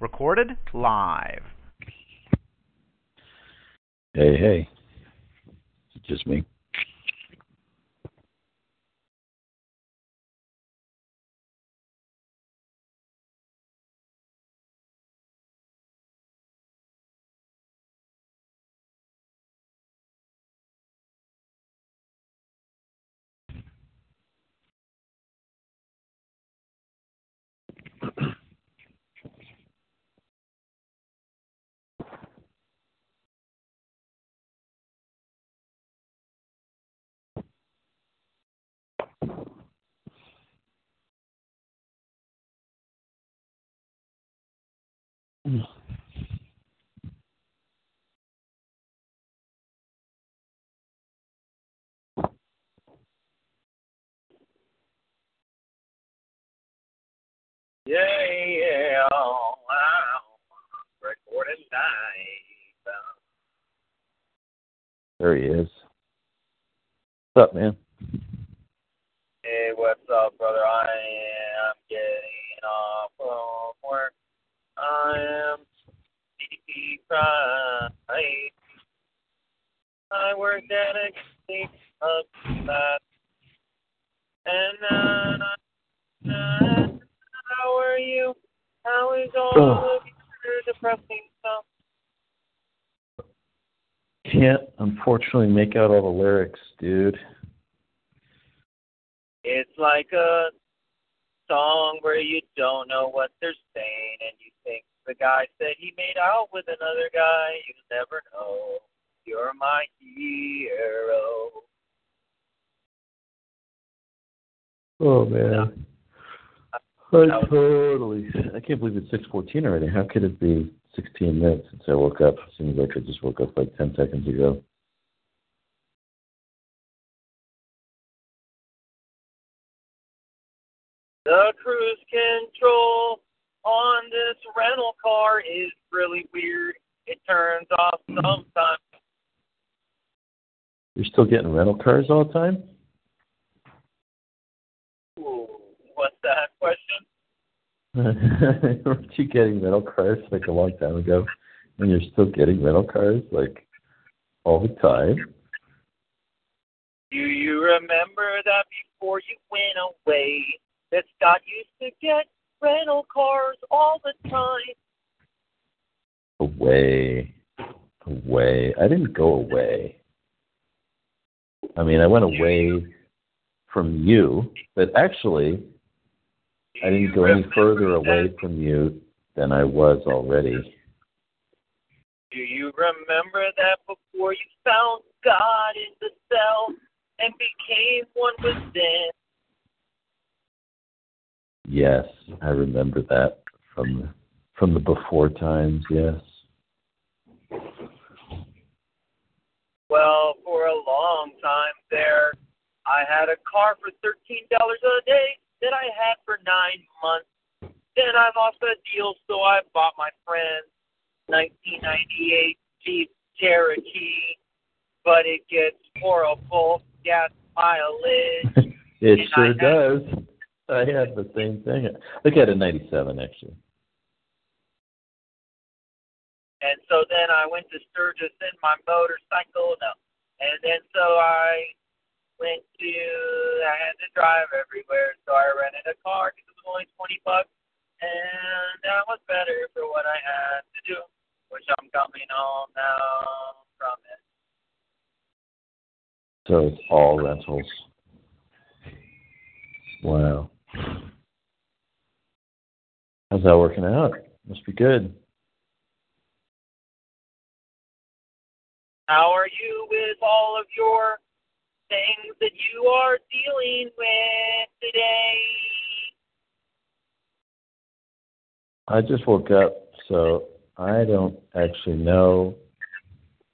Recorded live. Hey, hey. It's just me. There he is. What's up, man? Hey, what's up, brother? I am getting off from work. I am deprived. I work at a clinic of that. And uh, uh, how are you? How is all of your depressing stuff? Can't unfortunately make out all the lyrics, dude. It's like a song where you don't know what they're saying and you think the guy said he made out with another guy. You never know. You're my hero. Oh man. I totally I can't believe it's six fourteen already. How could it be sixteen minutes since I woke up? Seems like I just woke up like ten seconds ago. The cruise control on this rental car is really weird. It turns off sometimes. You're still getting rental cars all the time? Ooh, what's that question? Weren't you getting rental cars like a long time ago? And you're still getting rental cars like all the time? Do you remember that before you went away, that Scott used to get rental cars all the time? Away. Away. I didn't go away. I mean, I went away from you, but actually, I didn't go any further away from you than I was already. Do you remember that before you found God in the cell and became one with sin? Yes, I remember that from from the before times. Yes. Well, for a long time there, I had a car for thirteen dollars a day that I had for nine months. Then I lost a deal, so I bought my friend's 1998 Jeep Cherokee, but it gets horrible gas mileage. it And sure I had- does. I had the same thing. I had a '97 actually. And so then I went to Sturgis in my motorcycle. No. And then so I went to, I had to drive everywhere. So I rented a car because it was only 20 bucks. And that was better for what I had to do, which I'm coming home now from it. So it's all rentals. Wow. How's that working out? Must be good. How are you with all of your things that you are dealing with today? I just woke up, so I don't actually know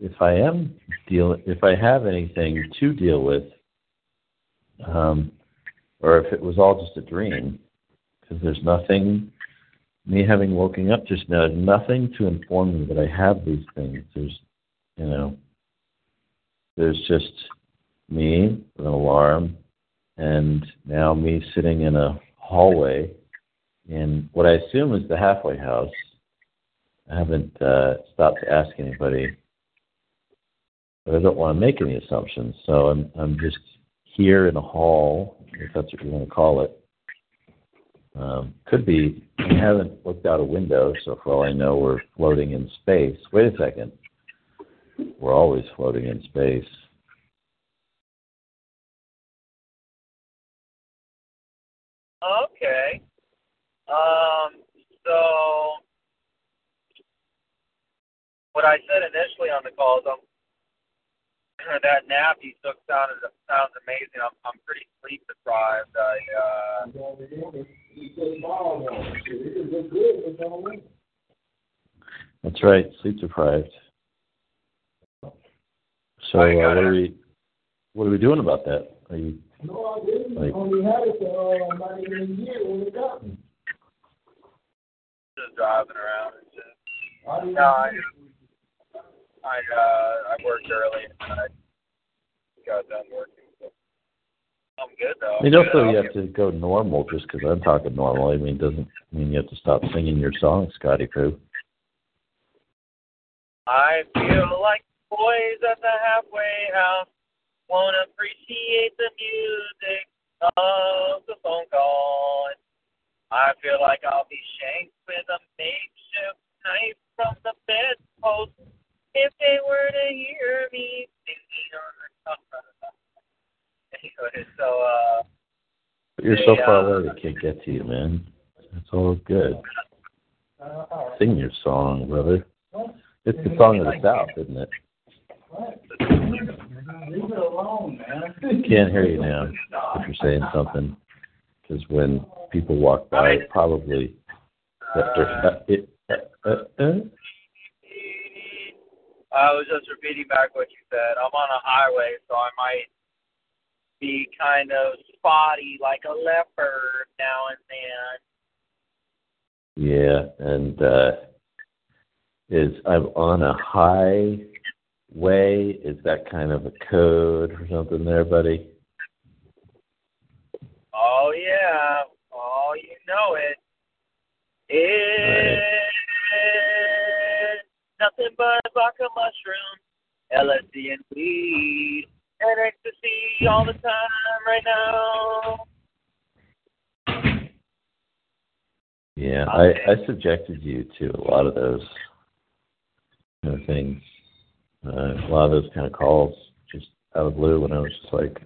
if I am deal if I have anything to deal with, um, or if it was all just a dream. Because there's nothing, me having woken up just now, nothing to inform me that I have these things. There's, you know, there's just me with an alarm, and now me sitting in a hallway in what I assume is the halfway house. I haven't uh, stopped to ask anybody, but I don't want to make any assumptions. So I'm I'm just here in a hall, if that's what you want to call it. Um, could be. I haven't looked out a window, so for all I know, we're floating in space. Wait a second. We're always floating in space. Okay. Um, so what I said initially on the call is I'm, that nap you took sounded sounds amazing. I'm I'm pretty sleep deprived. I uh That's right, sleep deprived. So uh, what are we what are we doing about that? Are you No, I didn't. Like- Only had it for uh, not even a year when it got me. just driving around and shit. I No, I I uh I worked early and I got done working. So I'm good though. I mean, I'm also good. you have to go normal just because I'm talking normal. I mean, doesn't mean you have to stop singing your song, Scotty Poo. I feel like boys at the halfway house won't appreciate the music of the phone call. I feel like I'll be shanked with a makeshift knife from the bedpost if they were to hear me singing on the Anyway, so uh you're so far Yeah. away they can't get to you, man. It's all good. Uh, Sing your song, brother. It's the song of the South, isn't it? Leave it alone, man. Can't hear you now if you're saying something. Because when people walk by, probably uh, it, uh, uh, uh, I was just repeating back what you said. I'm on a highway, so I might be kind of spotty like a leopard now and then. Yeah, and uh is I'm on a highway. Is that kind of a code or something there, buddy? Oh yeah, oh you know it. It's nothing but a vodka mushroom, LSD and weed, and ecstasy all the time right now. Yeah, I, I subjected you to a lot of those kind of things, uh, a lot of those kind of calls just out of blue when I was just like,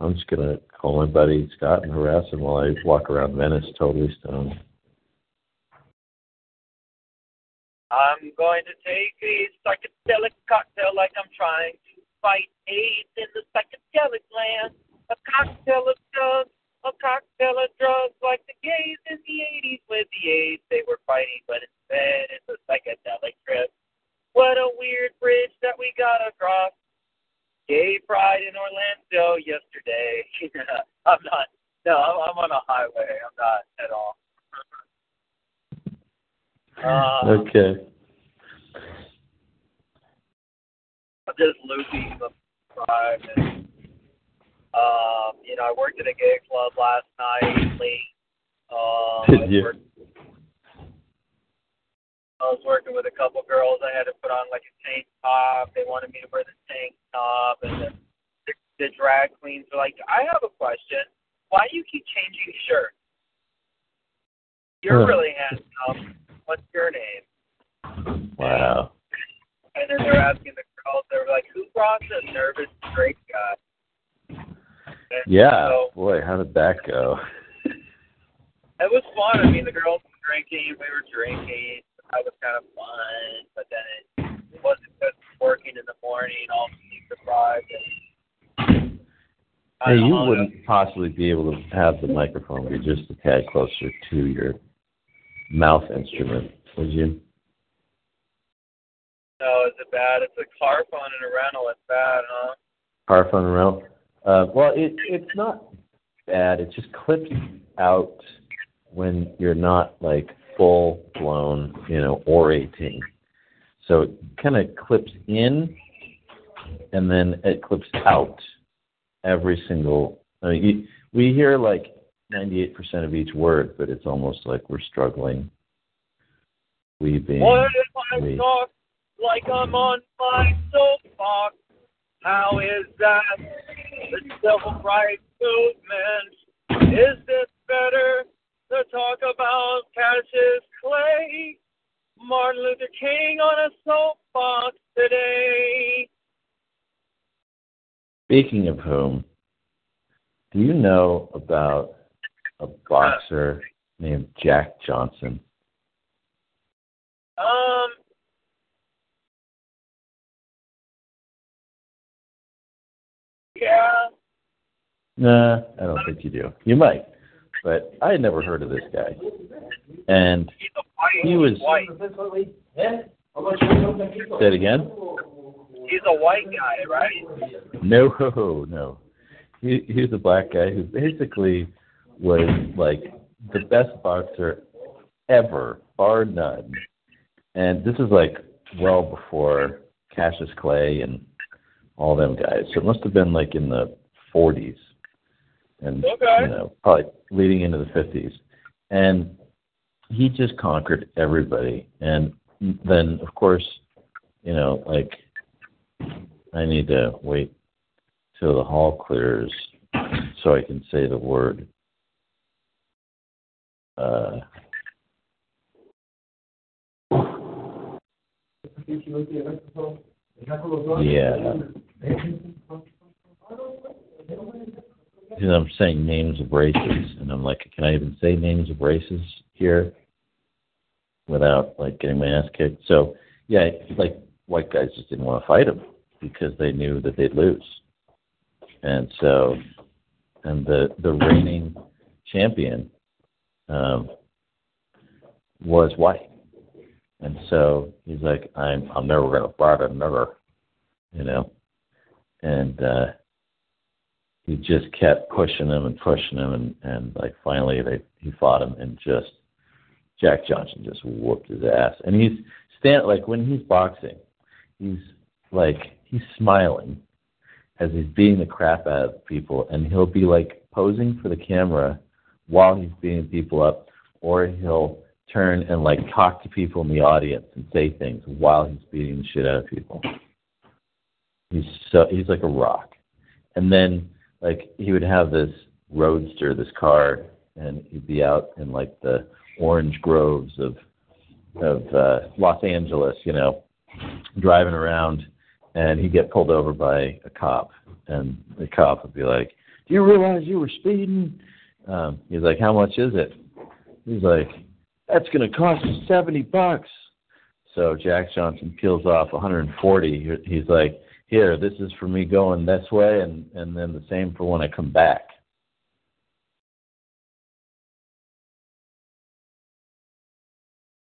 I'm just gonna call my buddy Scott and harass him while I walk around Venice totally stoned. I'm going to take a psychedelic cocktail like I'm trying to fight AIDS in the psychedelic land. A cocktail of drugs, a cocktail of drugs like the gays in the 80s with the AIDS they were fighting, but instead it's a psychedelic trip. What a weird bridge that we got across. Gay pride in Orlando yesterday. I'm not. No, I'm, I'm on a highway. I'm not at all. Uh, Okay. I'm just looping the drive and um, you know, I worked at a gay club last night late. Um I Did was you? work- I was working with a couple girls. I had to put on like a tank top. They wanted me to wear the tank top, and the, the, the drag queens were like, "I have a question. Why do you keep changing shirts? You're Huh. really handsome. What's your name?" Wow. And then they're asking the girls, they were like, who brought the nervous straight guy? And Yeah. So Boy, how did that go? it was fun. I mean, the girls were drinking, we were drinking. That was kind of fun. But then it, it wasn't just working in the morning, all sleep deprived. And, I Hey, don't you know. wouldn't possibly be able to have the microphone be just a tad closer to your mouth instrument, would you? No, is it bad? It's a car phone and a rental. It's bad, huh? Car phone around? Uh, well, it, it's not bad. It just clips out when you're not like full blown, you know, orating. So it kind of clips in and then it clips out every single. I mean, we hear like 98% of each word, but it's almost like we're struggling. Weeping. What if I we- talk like I'm on my soapbox? How is that? The civil rights movement. Is it better to talk about Cassius Clay? Martin Luther King on a soapbox today. Speaking of whom, do you know about a boxer named Jack Johnson? Um, yeah, Nah, I don't think you do. You might, but I had never heard of this guy. And he's a white. He was- say it again. He's a white guy, right? No, no. He he's a black guy who basically was like the best boxer ever, bar none. And this is like well before Cassius Clay and all them guys. So it must have been like in the 40s, and Okay. you know probably leading into the 50s. And he just conquered everybody. And then of course, you know, like I need to wait till the hall clears so I can say the word. Uh, yeah. Because I'm saying names of races, and I'm like, can I even say names of races here without like getting my ass kicked? So yeah, like white guys just didn't want to fight him because they knew that they'd lose, and so and the the reigning champion um, was white, and so he's like, I'm I'm never gonna fight another, you know, and uh, he just kept pushing him and pushing him, and and like finally they he fought him and just Jack Johnson just whooped his ass, and he's stand like when he's boxing, he's like he's smiling as he's beating the crap out of people, and he'll be like posing for the camera while he's beating people up, or he'll turn and like talk to people in the audience and say things while he's beating the shit out of people. He's so he's like a rock. And then like he would have this roadster, this car, and he'd be out in like the orange groves of of uh, Los Angeles, you know, driving around, and he'd get pulled over by a cop, and the cop would be like, "Do you realize you were speeding?" Um, he's like, "How much is it?" He's like, "That's going to cost you seventy bucks." So Jack Johnson peels off 140. He's like, "Here, this is for me going this way, and and then the same for when I come back."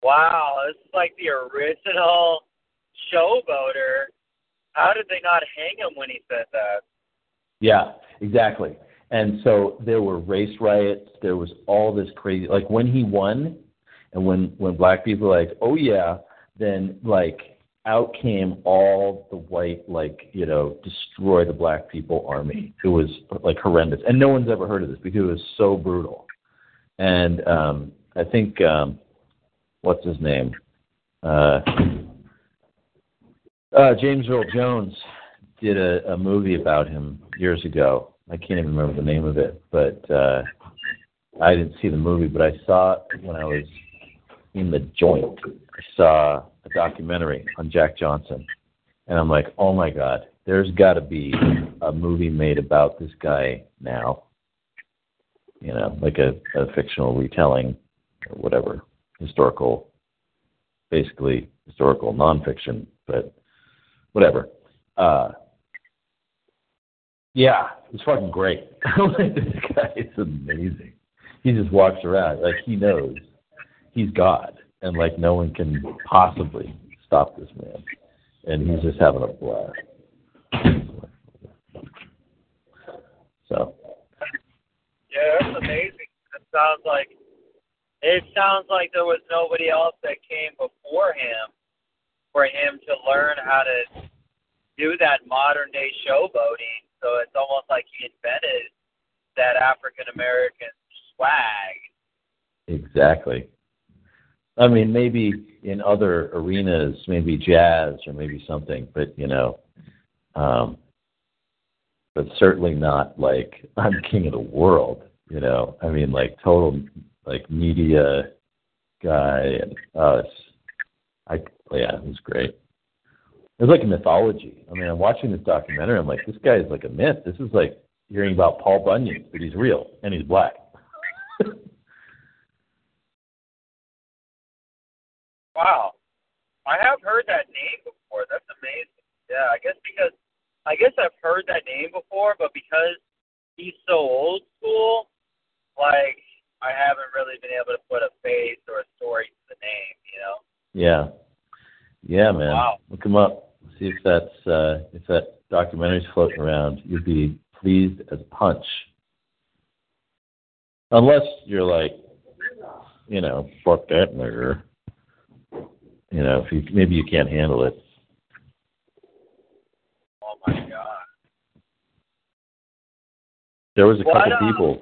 Wow, this is like the original showboater. How did they not hang him when he said that? Yeah, exactly. And so there were race riots. There was all this crazy. Like when he won, and when when black people were like, oh yeah, then like out came all the white like you know destroy the black people army. It was like horrendous, and no one's ever heard of this because it was so brutal. And um, I think um, what's his name? Uh, uh, James Earl Jones did a, a movie about him years ago. I can't even remember the name of it, but uh, I didn't see the movie, but I saw it when I was in the joint. I saw a documentary on Jack Johnson, and I'm like, oh my god, there's got to be a movie made about this guy now. You know, like a, a fictional retelling or whatever, historical, basically historical nonfiction, but whatever. Uh, yeah, it's fucking great. this guy is amazing. He just walks around like he knows he's God, and like no one can possibly stop this man, and he's just having a blast. So Yeah, that's amazing. It sounds like it sounds like there was nobody else that came before him for him to learn how to do that modern day showboating. So it's almost like he invented that African American swag. Exactly. I mean, maybe in other arenas, maybe jazz or maybe something, but you know, um, but certainly not like I'm king of the world. You know, I mean, like total like media guy and. I yeah, it was great. It was like a mythology. I mean, I'm watching this documentary. I'm like, this guy is like a myth. This is like hearing about Paul Bunyan, but he's real and he's black. Wow. I have heard that name before. That's amazing. Yeah, I guess because I guess I've heard that name before, but because he's so old school, like I haven't really been able to put a face or a story to the name, you know. Yeah. Yeah, man. Wow. Look him up. See if that's uh if that documentary's floating around. You'd be pleased as punch. Unless you're like, you know, fuck that nigger. You know, if you maybe you can't handle it. Oh my god. There was a What, couple people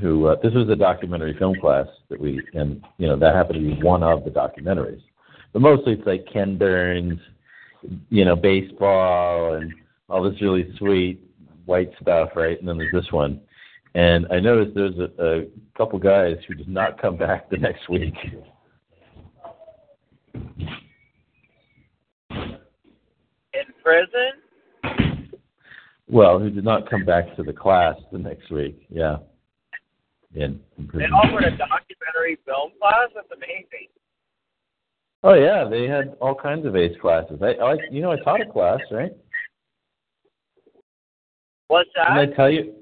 who uh, this was a documentary film class that we and you know that happened to be one of the documentaries. But mostly it's like Ken Burns, you know, baseball and all this really sweet white stuff, right? And then there's this one. And I noticed there's a, a couple guys who did not come back the next week. In prison? Well, who did not come back to the class the next week. Yeah. In, in They prison. offered a documentary film class? That's amazing. Oh yeah, they had all kinds of ACE classes. I, I you know I taught a class, right? What's that? Didn't I tell you?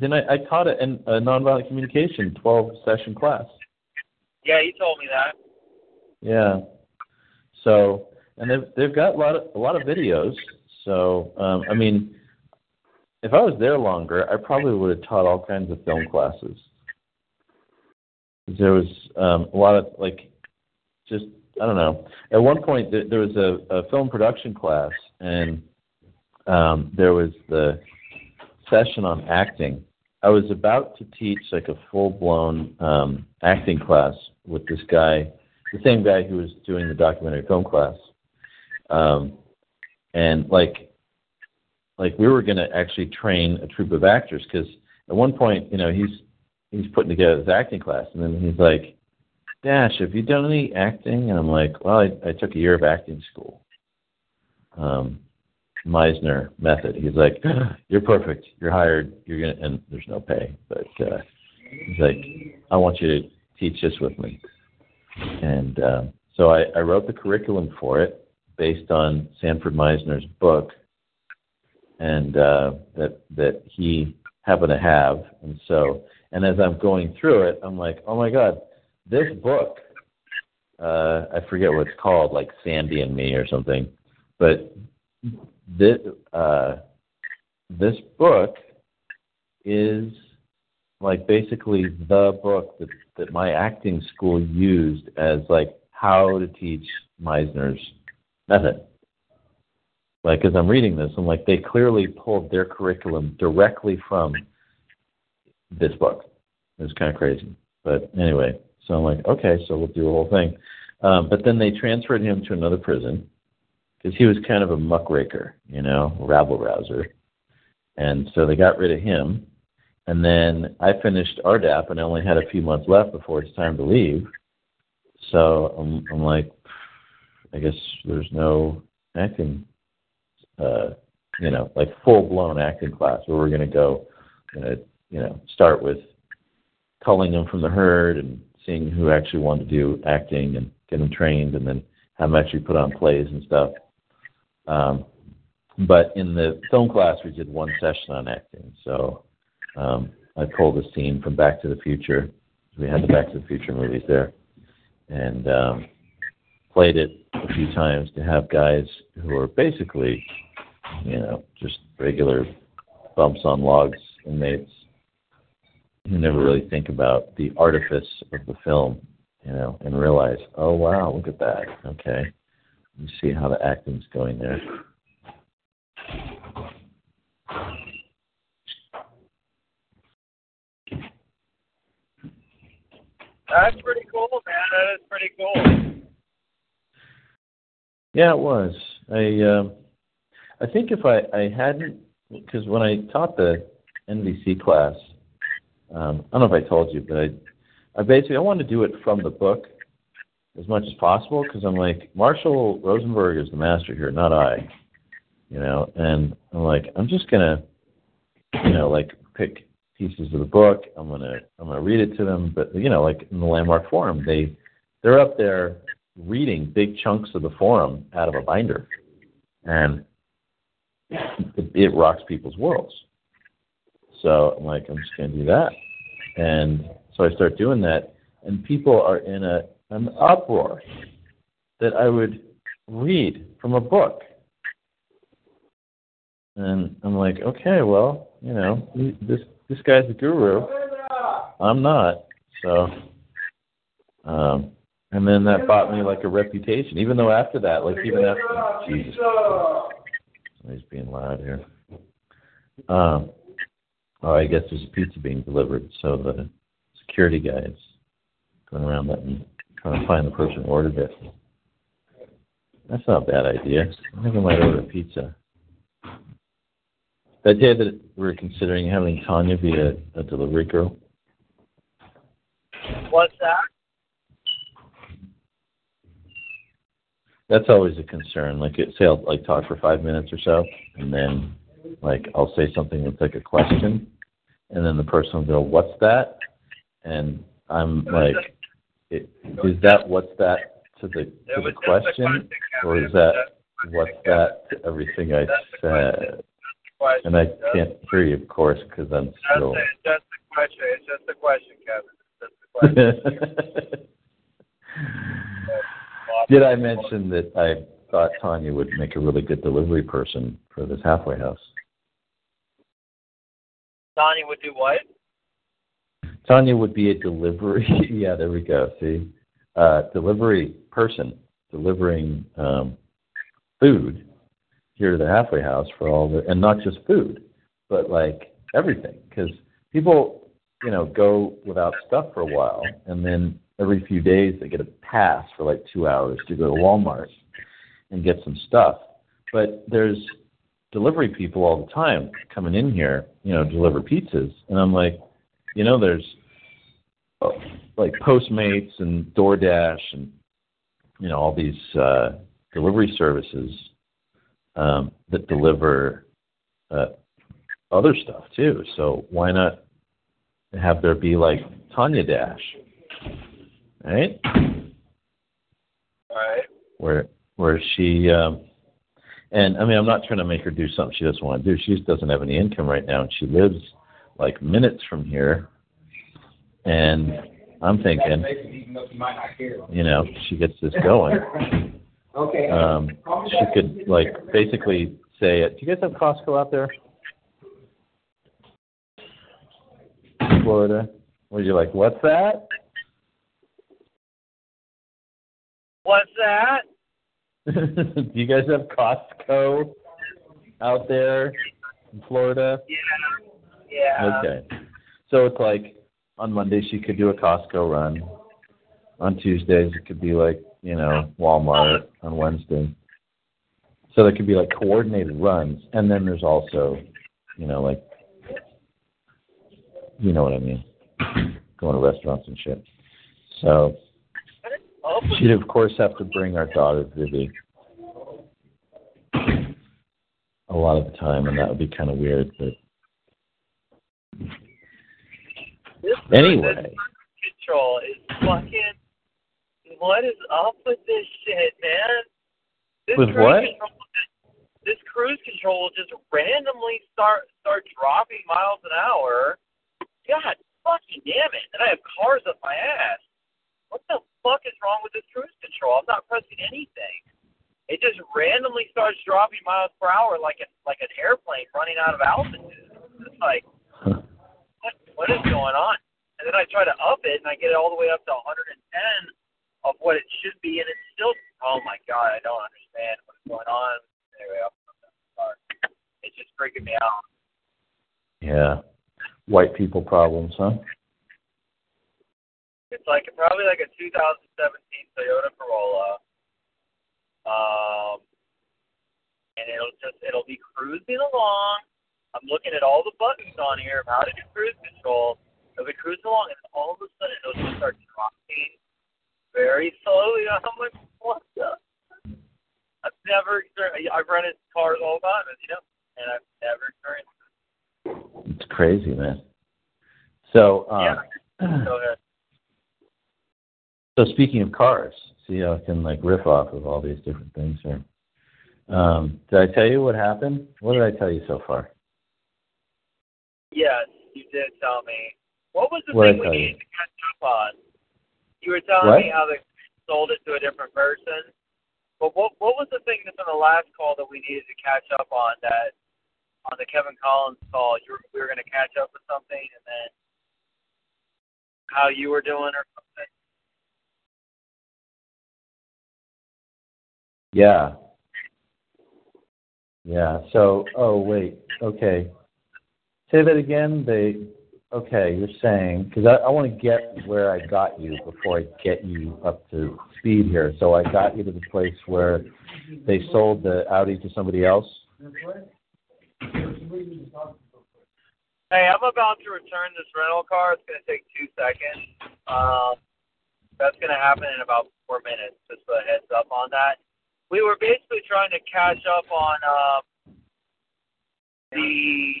Then I, I taught a, a nonviolent communication twelve session class. yeah, you told me that. Yeah. So and they've they've got a lot of a lot of videos. So um, I mean, if I was there longer, I probably would have taught all kinds of film classes. There was um, a lot of like, just I don't know. At one point, there, there was a, a film production class, and um, there was the session on acting. I was about to teach like a full blown um, acting class with this guy, the same guy who was doing the documentary film class, um, and like, like we were going to actually train a troupe of actors because at one point, you know, he's he's putting together this acting class, and then he's like, "Dash, have you done any acting?" And I'm like, "Well, I, I took a year of acting school." Um, Meisner method. He's like, "You're perfect. You're hired. You're gonna," and there's no pay, but uh, he's like, "I want you to teach this with me." And uh, so I, I wrote the curriculum for it based on Sanford Meisner's book, and uh, that that he happened to have. And so, and as I'm going through it, I'm like, "Oh my God, this book." Uh, I forget what it's called, like Sandy and Me or something, but this uh, this book is like basically the book that, that my acting school used as like how to teach Meisner's method. Like as I'm reading this, I'm like they clearly pulled their curriculum directly from this book. It's kind of crazy, but anyway. So I'm like, okay, so we'll do the whole thing. Um, but then they transferred him to another prison because he was kind of a muckraker, you know, rabble rouser. And so they got rid of him. And then I finished RDAP and I only had a few months left before it's time to leave. So I'm, I'm like, I guess there's no acting, uh, you know, like full blown acting class where we're going to go, uh, you know, start with culling them from the herd and seeing who actually wanted to do acting and get them trained and then have them actually put on plays and stuff. Um, but in the film class, we did one session on acting. So um, I pulled a scene from Back to the Future. We had the Back to the Future movies there, and um, played it a few times to have guys who are basically, you know, just regular bumps on logs inmates who never really think about the artifice of the film, you know, and realize, oh wow, look at that. Okay, you see how the acting's going there. That's pretty cool, man. That is pretty cool. Yeah, it was. I uh, I think if I I hadn't because when I taught the NVC class, um, I don't know if I told you, but I I basically I wanted to do it from the book as much as possible because I'm like Marshall Rosenberg is the master here, not I. You know, and I'm like I'm just gonna, you know, like pick pieces of the book. I'm gonna I'm gonna read it to them, but you know, like in the Landmark Forum, they they're up there reading big chunks of the forum out of a binder, and it, it rocks people's worlds. So I'm like, I'm just gonna do that, and so I start doing that, and people are in a an uproar that I would read from a book. And I'm like, okay, well, you know, this this guy's a guru. I'm not. So, um, and then that bought me like a reputation. Even though after that, like even after, Jesus, somebody's being loud here. Um, oh, I guess there's a pizza being delivered. So the security guy is going around letting, trying to find the person who ordered it. That's not a bad idea. I think I might order a pizza. The idea that we're considering having Tanya be a, a delivery girl. What's that? That's always a concern. Like, it, say I'll like talk for five minutes or so, and then like I'll say something that's like a question, and then the person will go, "What's that?" And I'm like, it, "Is that what's that to the to the was just a question, or is that what's that to everything I said?" And I can't hear you, of course, because I'm still. it. That's the question. It's just a question, Kevin. Just a question. Did I mention that I thought Tanya would make a really good delivery person for this halfway house? Donnie would do what? Tanya would be a delivery. yeah, there we go. See, uh, delivery person delivering um, food here to the halfway house for all the, and not just food, but like everything. Because people, you know, go without stuff for a while, and then every few days they get a pass for like two hours to go to Walmart and get some stuff. But there's delivery people all the time coming in here, you know, deliver pizzas, and I'm like, you know, there's uh, like Postmates and DoorDash and you know all these uh, delivery services um, that deliver uh, other stuff too. So why not have there be like Tanya Dash, right? All right. Where where she um, and I mean I'm not trying to make her do something she doesn't want to do. She just doesn't have any income right now, and she lives like minutes from here. And I'm thinking, you know, she gets this going. Okay. Um, she could like basically say, it. "Do you guys have Costco out there, Florida?" Where you're like, "What's that?" What's that? Do you guys have Costco out there in Florida? Yeah. Yeah. Okay. So it's like on Monday she could do a Costco run. On Tuesdays it could be like, you know, Walmart on Wednesday. So there could be like coordinated runs and then there's also, you know, like you know what I mean. Going to restaurants and shit. So she'd of course have to bring our daughter Vivi a lot of the time and that would be kind of weird, but this anyway. control is fucking. What is up with this shit, man? This With cruise what? Control, this cruise control will just randomly start start dropping miles an hour. God fucking damn it! And I have cars up my ass. What the fuck is wrong with this cruise control? I'm not pressing anything. It just randomly starts dropping miles per hour like a, like an airplane running out of altitude. It's like what what is going on? And then I try to up it, and I get it all the way up to 110 of what it should be, and it's still. Oh my god, I don't understand what's going on. Anyway, I'm, I'm sorry. It's just freaking me out. Yeah. White people problems, huh? It's like probably like a 2017 Toyota Corolla. Um, and it'll just it'll be cruising along. I'm looking at all the buttons on here of how to do cruise control. It'll be cruising along, and all of a sudden it'll just start dropping very slowly. I'm like, what the? I've never experienced. I've rented cars all the time, as you know, and I've never experienced. It. It's crazy, man. So, uh, Yeah. Go ahead. So speaking of cars, see how I can like riff off of all these different things here. Um, did I tell you what happened? What did I tell you so far? Yes, you did tell me. What was the What'd thing we tell you? needed to catch up on? You were telling What? me how they sold it to a different person. But what what was the thing that's on the last call that we needed to catch up on that on the Kevin Collins call you were, we were going to catch up with something and then how you were doing or something? Yeah. Yeah. So, oh wait. Okay. Say that again. They. Okay, you're saying because I, I want to get where I got you before I get you up to speed here. So I got you to the place where they sold the Audi to somebody else. Hey, I'm about to return this rental car. It's going to take two seconds. Um, that's going to happen in about four minutes. Just a heads up on that. We were basically trying to catch up on um, the.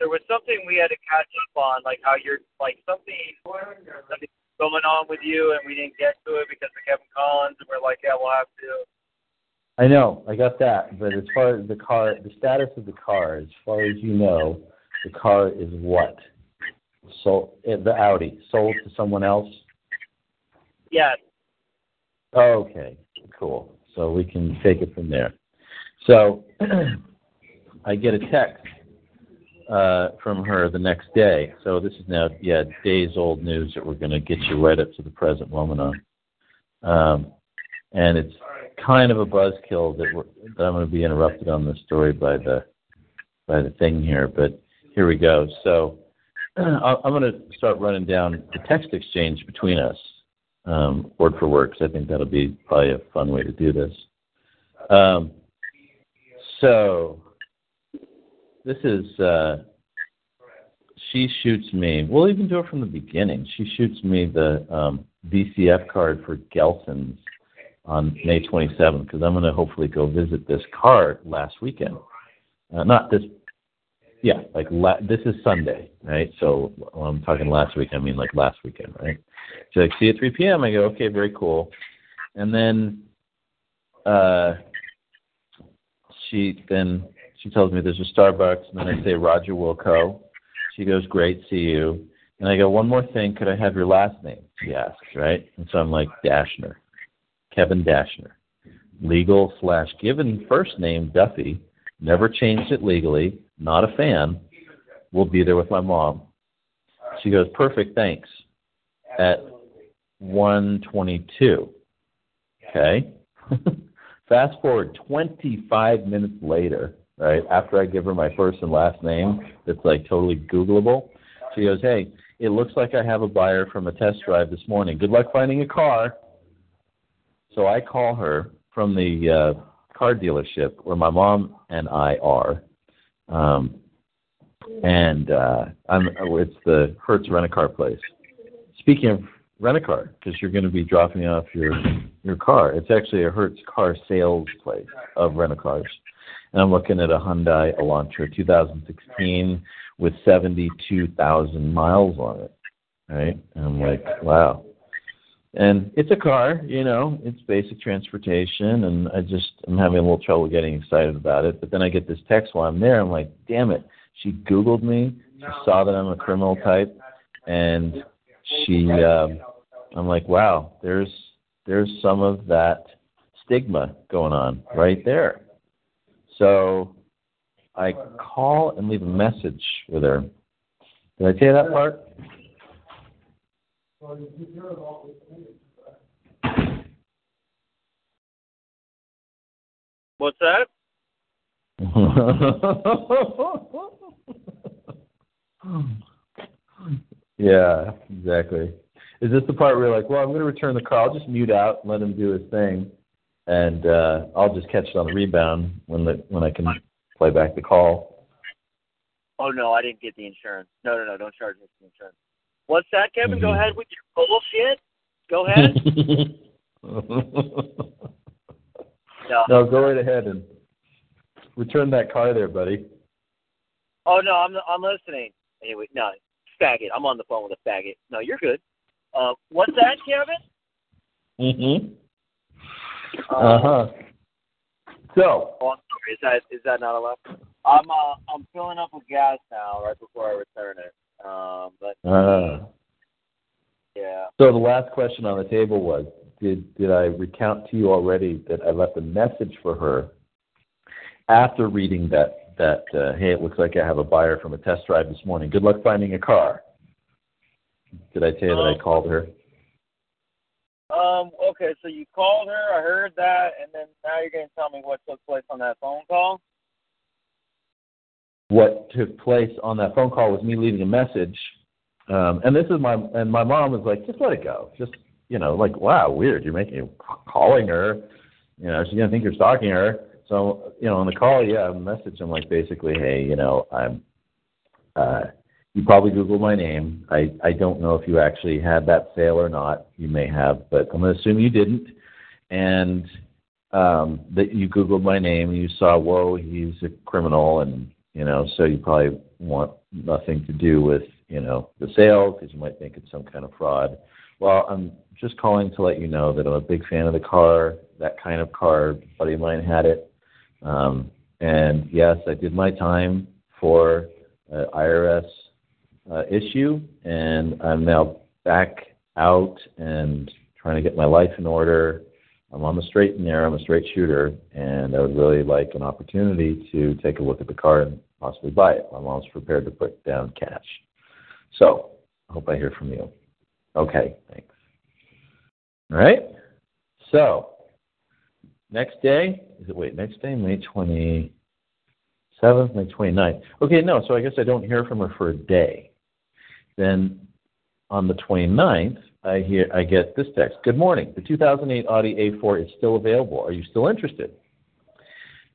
There was something we had to catch up on, like how you're like something something going on with you, and we didn't get to it because of Kevin Collins, and we're like, yeah, we'll have to. I know, I got that. But as far as the car, the status of the car, as far as you know, the car is what? Sold eh, the Audi sold to someone else. Yes. Okay, cool. So we can take it from there. So I get a text uh, from her the next day. So this is now, yeah, days old news that we're going to get you right up to the present moment on. Um, and it's kind of a buzzkill that, that I'm going to be interrupted on this story by the by the thing here, but here we go. So I'm going to start running down the text exchange between us, um, word for word, 'cause I think that'll be probably a fun way to do this. Um, so this is uh, she shoots me. We'll even do it from the beginning. She shoots me the um, VCF card for Gelson's on May 27th because I'm going to hopefully go visit this car last weekend. Uh, not this, yeah, like la- this is Sunday, right? So I'm talking last week, I mean like last weekend, right? She's like, see you at 3 p.m. I go, okay, very cool. And then uh, she then she tells me there's a Starbucks, and then I say Roger Wilco. She goes, great, see you. And I go, one more thing, could I have your last name? She asks, right? And so I'm like, Dashner, Kevin Dashner, legal slash given first name Duffy, never changed it legally, not a fan. Will be there with my mom. She goes, perfect, thanks. At 122. Okay. Fast forward 25 minutes later, right after I give her my first and last name, that's like totally Googleable. She goes, "Hey, it looks like I have a buyer from a test drive this morning. Good luck finding a car." So I call her from the uh, car dealership where my mom and I are, um, and uh, I'm it's the Hertz rent a car place. Speaking of rent a car, because you're going to be dropping off your your car. It's actually a Hertz car sales place of rent a cars. And I'm looking at a Hyundai Elantra 2016 with 72,000 miles on it. Right? And I'm like, wow. And it's a car, you know, it's basic transportation, and I just I'm having a little trouble getting excited about it. But then I get this text while I'm there. I'm like, damn it! She Googled me. She saw that I'm a criminal type, and she. Um, I'm like, wow. There's there's some of that stigma going on right there. So I call and leave a message with her. Did I tell you that part? What's that? yeah, exactly. Is this the part where you're like, well, I'm going to return the call. I'll just mute out and let him do his thing, and uh, I'll just catch it on the rebound when the when I can play back the call. Oh no, I didn't get the insurance. No, no, no, don't charge me for the insurance. What's that, Kevin? Go Mhm. ahead with your bullshit. Go ahead. no. no, go right ahead and return that car there, buddy. Oh no, I'm I'm listening. Anyway, no, faggot. I'm on the phone with a faggot. No, you're good. Uh, what's that, Kevin? Mm-hmm. Um, Uh huh. So, Oh, I'm sorry. Is that is that not allowed? I'm uh I'm filling up with gas now, right before I return it. Um, but uh, yeah. so the last question on the table was: Did did I recount to you already that I left a message for her after reading that that uh, hey, it looks like I have a buyer from a test drive this morning. Good luck finding a car. Did I tell you that I Um, called her? Um. Okay. So you called her. I heard that, and then now you're gonna tell me what took place on that phone call. What took place on that phone call was me leaving a message. Um, and this is my and my mom was like, just let it go. Just you know, like wow, weird. You're making calling her. You know, she's gonna think you're stalking her. So you know, on the call, yeah, message. I'm like basically, hey, you know, I'm. Uh, you probably Googled my name. I I don't know if you actually had that sale or not. You may have, but I'm gonna assume you didn't. And um, that you Googled my name and you saw, whoa, he's a criminal, and you know, so you probably want nothing to do with you know the sale because you might think it's some kind of fraud. Well, I'm just calling to let you know that I'm a big fan of the car. That kind of car, a buddy of mine had it, um, and yes, I did my time for IRS uh, issue, and I'm now back out and trying to get my life in order. I'm on the straight and narrow. I'm a straight shooter, and I would really like an opportunity to take a look at the car and possibly buy it. My mom's prepared to put down cash. So, I hope I hear from you. Okay, thanks. All right. So, next day, is it, wait, next day, May 27th, May 29th. Okay, no, so I guess I don't hear from her for a day. Then on the 29th, I hear I get this text. Good morning. The 2008 Audi A4 is still available. Are you still interested?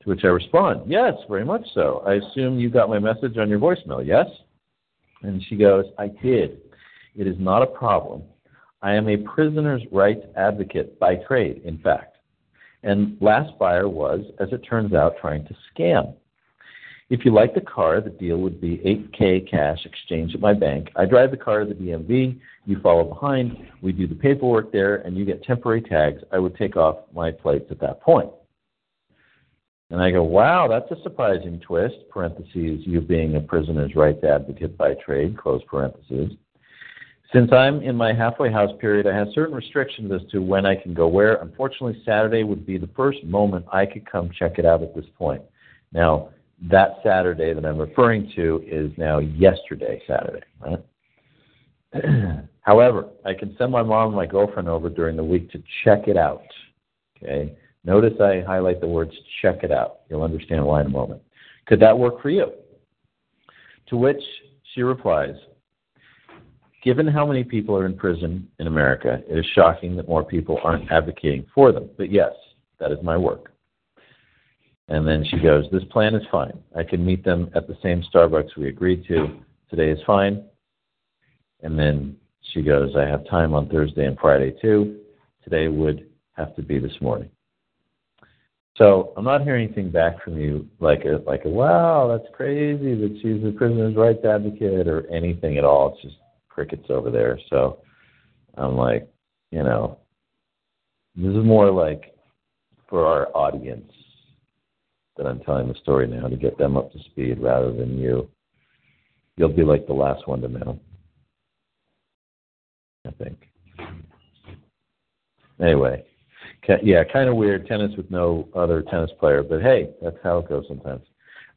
To which I respond, Yes, very much so. I assume you got my message on your voicemail, yes? And she goes, I did. It is not a problem. I am a prisoner's rights advocate by trade, in fact. And last buyer was, as it turns out, trying to scam. If you like the car, the deal would be 8K cash exchange at my bank. I drive the car to the DMV. You follow behind. We do the paperwork there, and you get temporary tags. I would take off my plates at that point. And I go, wow, that's a surprising twist, parentheses, you being a prisoner's rights advocate by trade, close parentheses. Since I'm in my halfway house period, I have certain restrictions as to when I can go where. Unfortunately, Saturday would be the first moment I could come check it out at this point. Now, that Saturday that I'm referring to is now yesterday, Saturday, right? However, I can send my mom and my girlfriend over during the week to check it out. Okay? Notice I highlight the words check it out. You'll understand why in a moment. Could that work for you? To which she replies, Given how many people are in prison in America, it is shocking that more people aren't advocating for them. But yes, that is my work. And then she goes, This plan is fine. I can meet them at the same Starbucks we agreed to. Today is fine. And then she goes, I have time on Thursday and Friday too. Today would have to be this morning. So I'm not hearing anything back from you like a like a wow, that's crazy that she's a prisoner's rights advocate or anything at all. It's just crickets over there. So I'm like, you know, this is more like for our audience that I'm telling the story now to get them up to speed rather than you. You'll be like the last one to know. I think. Anyway, yeah, kind of weird tennis with no other tennis player, but hey, that's how it goes sometimes.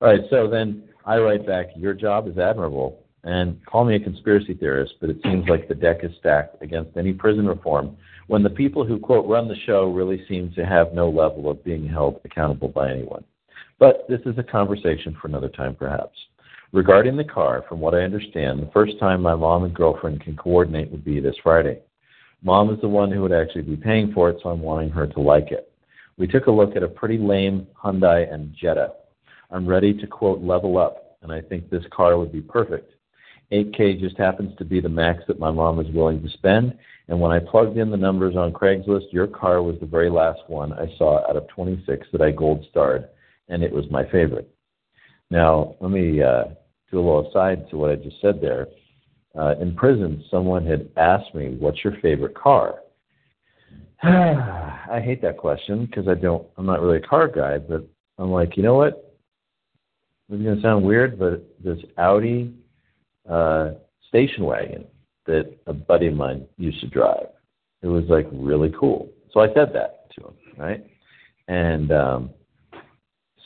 All right, so then I write back, your job is admirable, and call me a conspiracy theorist, but it seems like the deck is stacked against any prison reform when the people who, quote, run the show really seem to have no level of being held accountable by anyone. But this is a conversation for another time, perhaps. Regarding the car, from what I understand, the first time my mom and girlfriend can coordinate would be this Friday. Mom is the one who would actually be paying for it, so I'm wanting her to like it. We took a look at a pretty lame Hyundai and Jetta. I'm ready to quote level up, and I think this car would be perfect. 8K just happens to be the max that my mom is willing to spend, and when I plugged in the numbers on Craigslist, your car was the very last one I saw out of 26 that I gold starred, and it was my favorite. Now, let me uh, do a little aside to what I just said there. Uh, in prison, someone had asked me, "What's your favorite car?" I hate that question because I don't. I'm not really a car guy, but I'm like, you know what? It's gonna sound weird, but this Audi uh, station wagon that a buddy of mine used to drive, it was like really cool. So I said that to him, right? And um,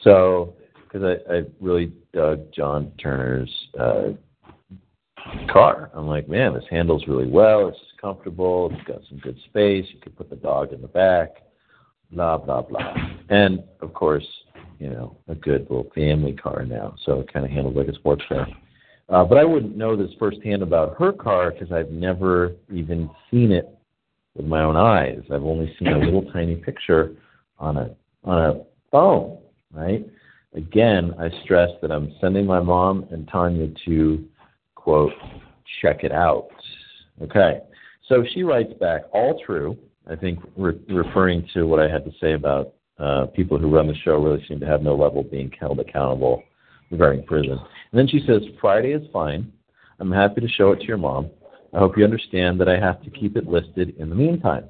so because I, I really dug John Turner's uh, car. I'm like, man, this handles really well. It's comfortable. It's got some good space. You could put the dog in the back. Blah blah blah. And of course, you know, a good little family car now, so it kind of handles like a sports car. Uh, but I wouldn't know this firsthand about her car because I've never even seen it with my own eyes. I've only seen a little tiny picture on a on a phone, right? Again, I stress that I'm sending my mom and Tanya to, quote, check it out. Okay. So she writes back, all true. I think re- referring to what I had to say about uh, people who run the show really seem to have no level being held accountable regarding prison. And then she says, Friday is fine. I'm happy to show it to your mom. I hope you understand that I have to keep it listed in the meantime.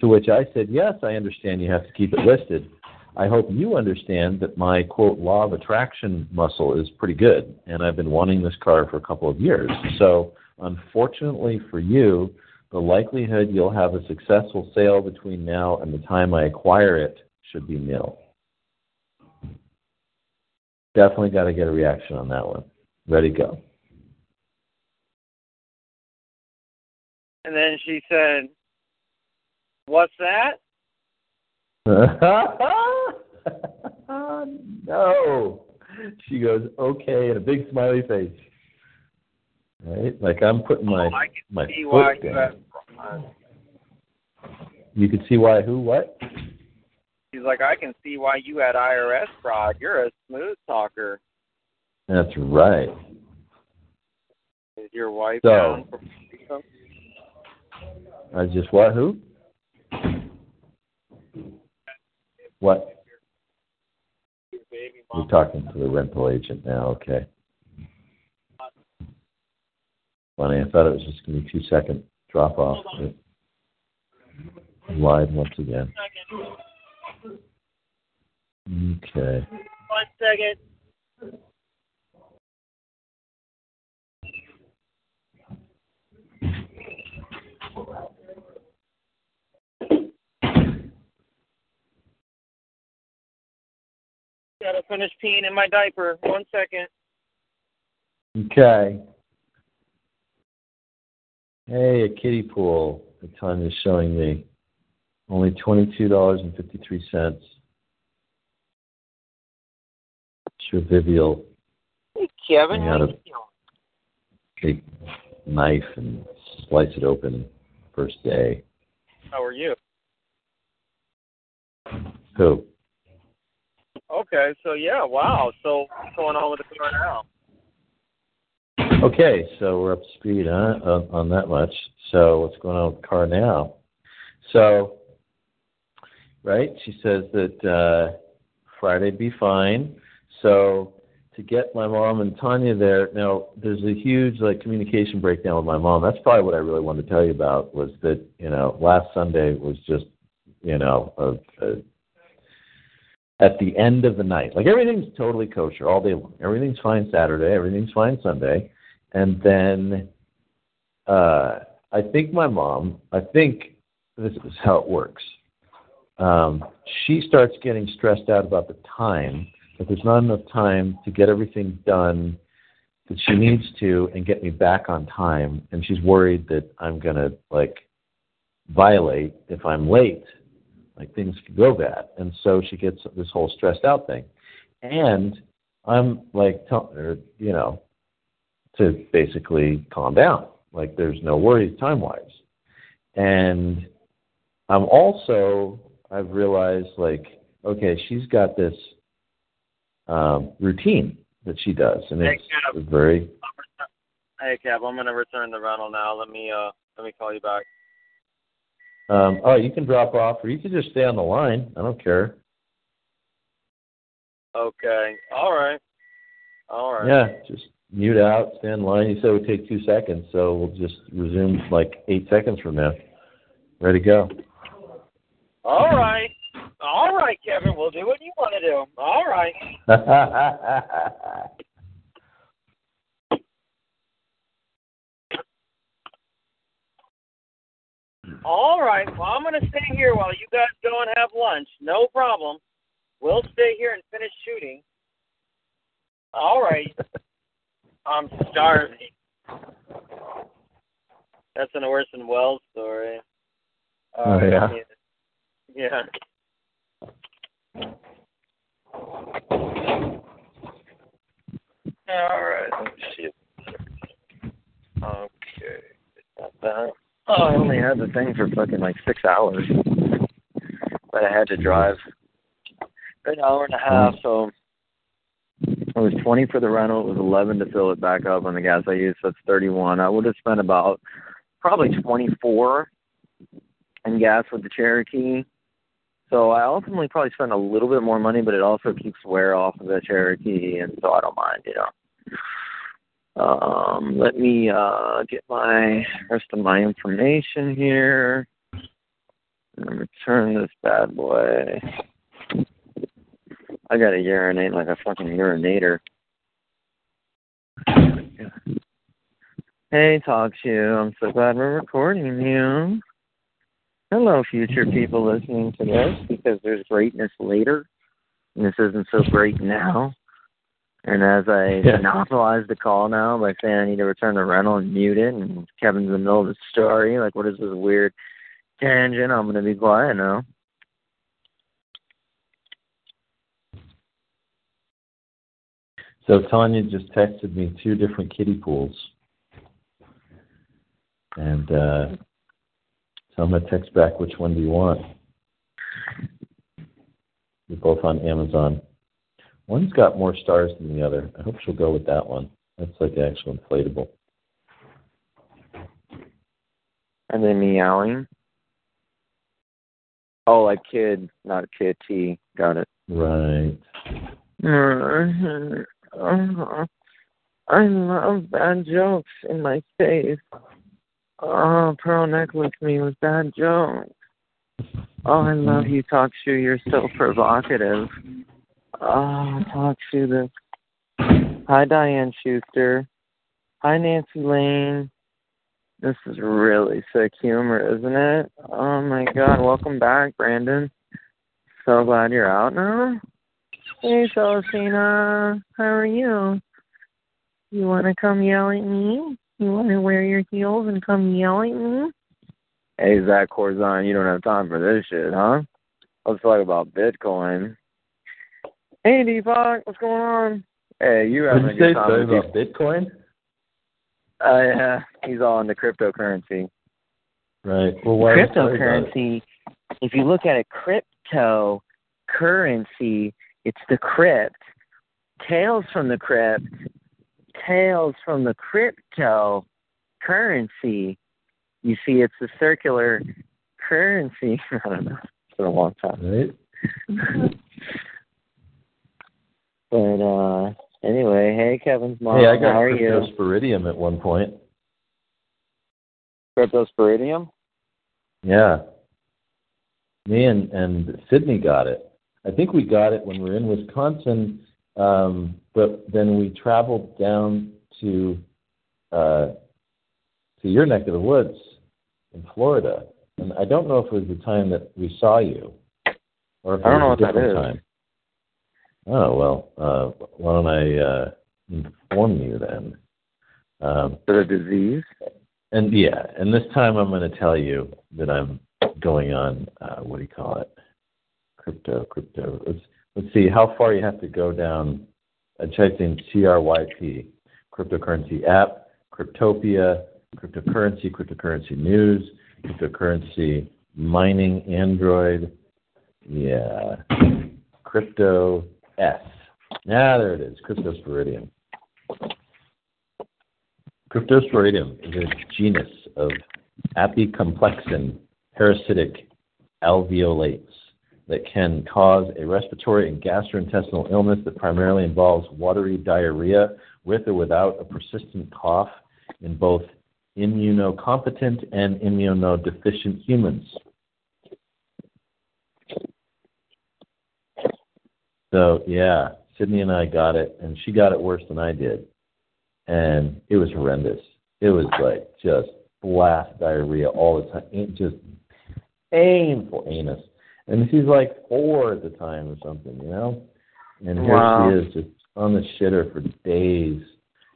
To which I said, Yes, I understand you have to keep it listed. I hope you understand that my quote law of attraction muscle is pretty good, and I've been wanting this car for a couple of years. So, unfortunately for you, the likelihood you'll have a successful sale between now and the time I acquire it should be nil. Definitely got to get a reaction on that one. Ready, go. And then she said, What's that? Ah, no. She goes, okay, and a big smiley face. Right? Like I'm putting my oh, I can my see foot why down. you You can see why who what? She's like, I can see why you had IRS fraud. You're a smooth talker. That's right. Is your wife So- down for? I just what who? What? Baby You're talking to the rental agent now, okay. Funny, I thought it was just gonna be a two second drop off. Live once again. Okay. One second. Gotta finish peeing in my diaper. One second. Okay. Hey, a kiddie pool. The time is showing me only twenty-two dollars and fifty-three cents. Trivial Hey, Kevin. Yeah, how you the- doing? take knife and slice it open first day. How are you? Who? Okay, so yeah, wow. So what's going on with the car now? Okay, so we're up to speed huh, on, on that much. So what's going on with the car now? So, right, she says that uh, Friday'd be fine. So to get my mom and Tanya there, now there's a huge like communication breakdown with my mom. That's probably what I really wanted to tell you about was that you know last Sunday was just you know a, a at the end of the night. Like everything's totally kosher all day long. Everything's fine Saturday, everything's fine Sunday. And then uh I think my mom, I think this is how it works. Um, she starts getting stressed out about the time, that there's not enough time to get everything done that she needs to and get me back on time. And she's worried that I'm going to, like, violate if I'm late like things could go bad, and so she gets this whole stressed out thing. And I'm like, telling her, you know, to basically calm down. Like there's no worries time wise. and I'm also I've realized like okay, she's got this um, routine that she does, and Hey, it's Kev. very Hey, Kev, I'm gonna return the rental now. Let me uh let me call you back. Um, oh, you can drop off, or you can just stay on the line. I don't care. Okay. All right. All right. Yeah, just mute out, stay in line. You said it would take two seconds, so we'll just resume like eight seconds from now. Ready to go. All right. All right, Kevin. We'll do what you want to do. All right. All right. Well, I'm gonna stay here while you guys go and have lunch. No problem. We'll stay here and finish shooting. All right. I'm starving. That's an Orson Welles story. Oh, uh, yeah? Yeah. All right. Let's see. Okay. Got that. Oh, I only had the thing for fucking like six hours, but I had to drive an hour and a half. So it was twenty for the rental. It was eleven to fill it back up on the gas I used. So it's thirty-one. I would have spent about probably twenty-four in gas with the Cherokee. So I ultimately probably spent a little bit more money, but it also keeps wear off of the Cherokee, and so I don't mind, you know. Um, let me uh, get my rest of my information here and return this bad boy. I gotta urinate like a fucking urinator. Hey, talk to you. I'm so glad we're recording you. Hello, future people listening to this, because there's greatness later, and this isn't so great now. And as I Yeah. monopolize the call now by saying I need to return the rental and mute it, and Kevin's in the middle of the story, like, what is this weird tangent? I'm going to be quiet now. So Tanya just texted me two different kiddie pools, and uh, so I'm gonna text back which one do you want. They're both on Amazon. One's got more stars than the other. I hope she'll go with that one. That's like the actual inflatable. Are they meowing? Oh, like kid, not kid T. Got it. Right. I love bad jokes in my face. Oh, Pearl necklace me with bad jokes. Oh, I love you, Talk Shoe. You're so provocative. Oh, Talk Shoe. This. Hi, Diane Schuster. Hi, Nancy Lane. This is really sick humor, isn't it? Oh my God! Welcome back, Brandon. So glad you're out now. Hey, Celestina. How are you? You want to come yell at me? You want to wear your heels and come yell at me? Hey, Zach Corzine, you don't have time for this shit, huh? Let's talk about Bitcoin. Hey, Deepak, what's going on? Hey, you What having a did you say? good time Sorry with about Bitcoin? Uh, yeah, he's all into cryptocurrency. Right. Well, why don't you tell me about it? Cryptocurrency, if you look at it, cryptocurrency, it's the crypt. Tales from the crypt, tales from the crypto currency. You see, it's the circular currency. I don't know. It's been a long time. Right. But uh anyway, hey Kevin's mom, Hey, I got how are you? cryptosporidium at one point. Cryptosporidium? Yeah. Me and, and Sydney got it. I think we got it when we were in Wisconsin, um, but then we traveled down to uh, to your neck of the woods in Florida. And I don't know if it was the time that we saw you or if it I don't know was what a that different is. time. Oh well, uh, why don't I uh, inform you then? Um, the disease? and yeah, and this time I'm going to tell you that I'm going on. Uh, what do you call it? Crypto, crypto. Let's let's see how far you have to go down. I typed in CRYP, cryptocurrency app, Cryptopia, cryptocurrency, cryptocurrency news, cryptocurrency mining android. Yeah. Crypto S. Ah, there it is. Cryptosporidium. Cryptosporidium is a genus of apicomplexan parasitic alveolates that can cause a respiratory and gastrointestinal illness that primarily involves watery diarrhea with or without a persistent cough in both immunocompetent and immunodeficient humans. So, yeah, Sydney and I got it, and she got it worse than I did. And it was horrendous. It was like just blast diarrhea all the time. Just painful anus. And she's like four at the time or something, you know? And here Wow. she is just on the shitter for days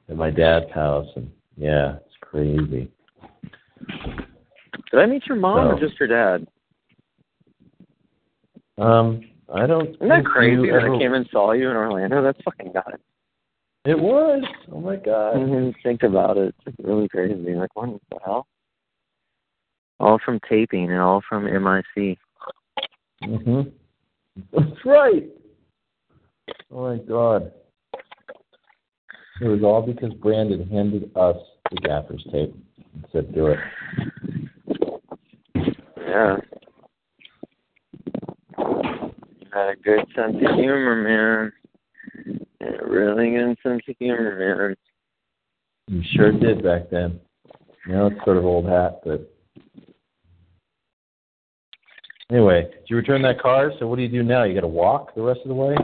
at my dad's house and yeah, it's crazy. Did I meet your mom or just your dad? Um, I don't Isn't that crazy that ever- I came and saw you in Orlando? That's fucking nuts. It was. Oh my god. I didn't think about it. It's really crazy. Like, what the hell? All from taping and all from MIC. Mhm. That's right. Oh my god. It was all because Brandon handed us the gaffer's tape and said, "Do it." Yeah. You had a good sense of humor, man. Yeah, really good sense of humor, man. You sure did back then. Now it's sort of old hat, but anyway, did you return that car? So what do you do now? You got to walk the rest of the way?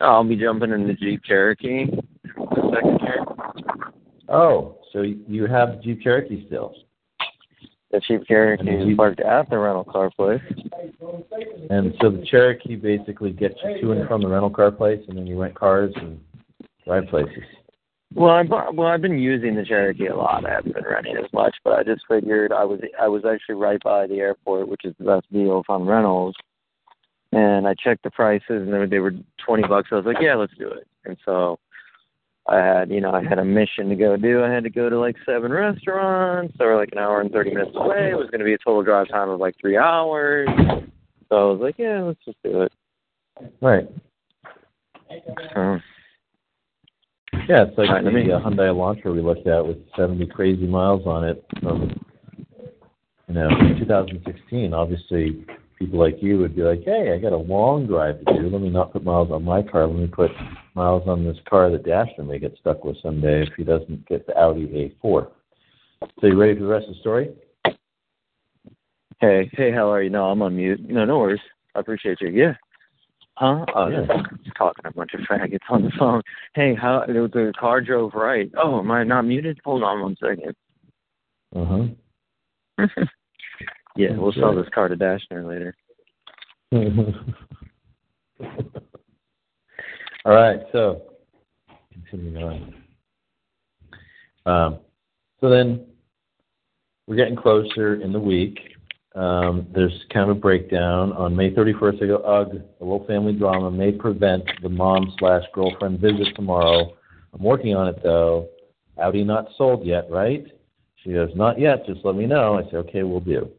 I'll be jumping in the Jeep Cherokee second here. Oh, so you have the Jeep Cherokee still, The Jeep Cherokee is parked at the rental car place. and so the Cherokee basically gets you to and from the rental car place, and then you rent cars and drive places. Well, I bu- well, I've been using the Cherokee a lot. I haven't been renting as much, but I just figured I was I was actually right by the airport, which is the best deal on rentals. And I checked the prices, and they were, they were twenty bucks. I was like, yeah, let's do it. And so I had, you know, I had a mission to go do. I had to go to like seven restaurants. They were like an hour and thirty minutes away. It was going to be a total drive time of like three hours. So I was like, yeah, let's just do it. Right. Yeah, it's like Right, the me- uh, Hyundai Elantra we looked at with 70 crazy miles on it from, you know, 2016. Obviously, people like you would be like, hey, I got a long drive to do. Let me not put miles on my car. Let me put miles on this car that Dasher may get stuck with someday if he doesn't get the Audi A4. So you ready for the rest of the story? Hey, hey, how are you? No, I'm on mute. No, no worries. I appreciate you. Yeah. Huh? Oh, Yeah. just talking a bunch of faggots on the phone. Hey, how the, the car drove right. Oh, am I not muted? Hold on one second. Uh-huh. yeah, we'll sell this car to Dashner later. All right, so continuing on. Um, so then we're getting closer in the week. Um, there's kind of a breakdown. On May 31st, I go, ugh, a little family drama may prevent the mom slash girlfriend visit tomorrow. I'm working on it though. Audi not sold yet, right? She goes, not yet, just let me know. I say, okay, we'll do.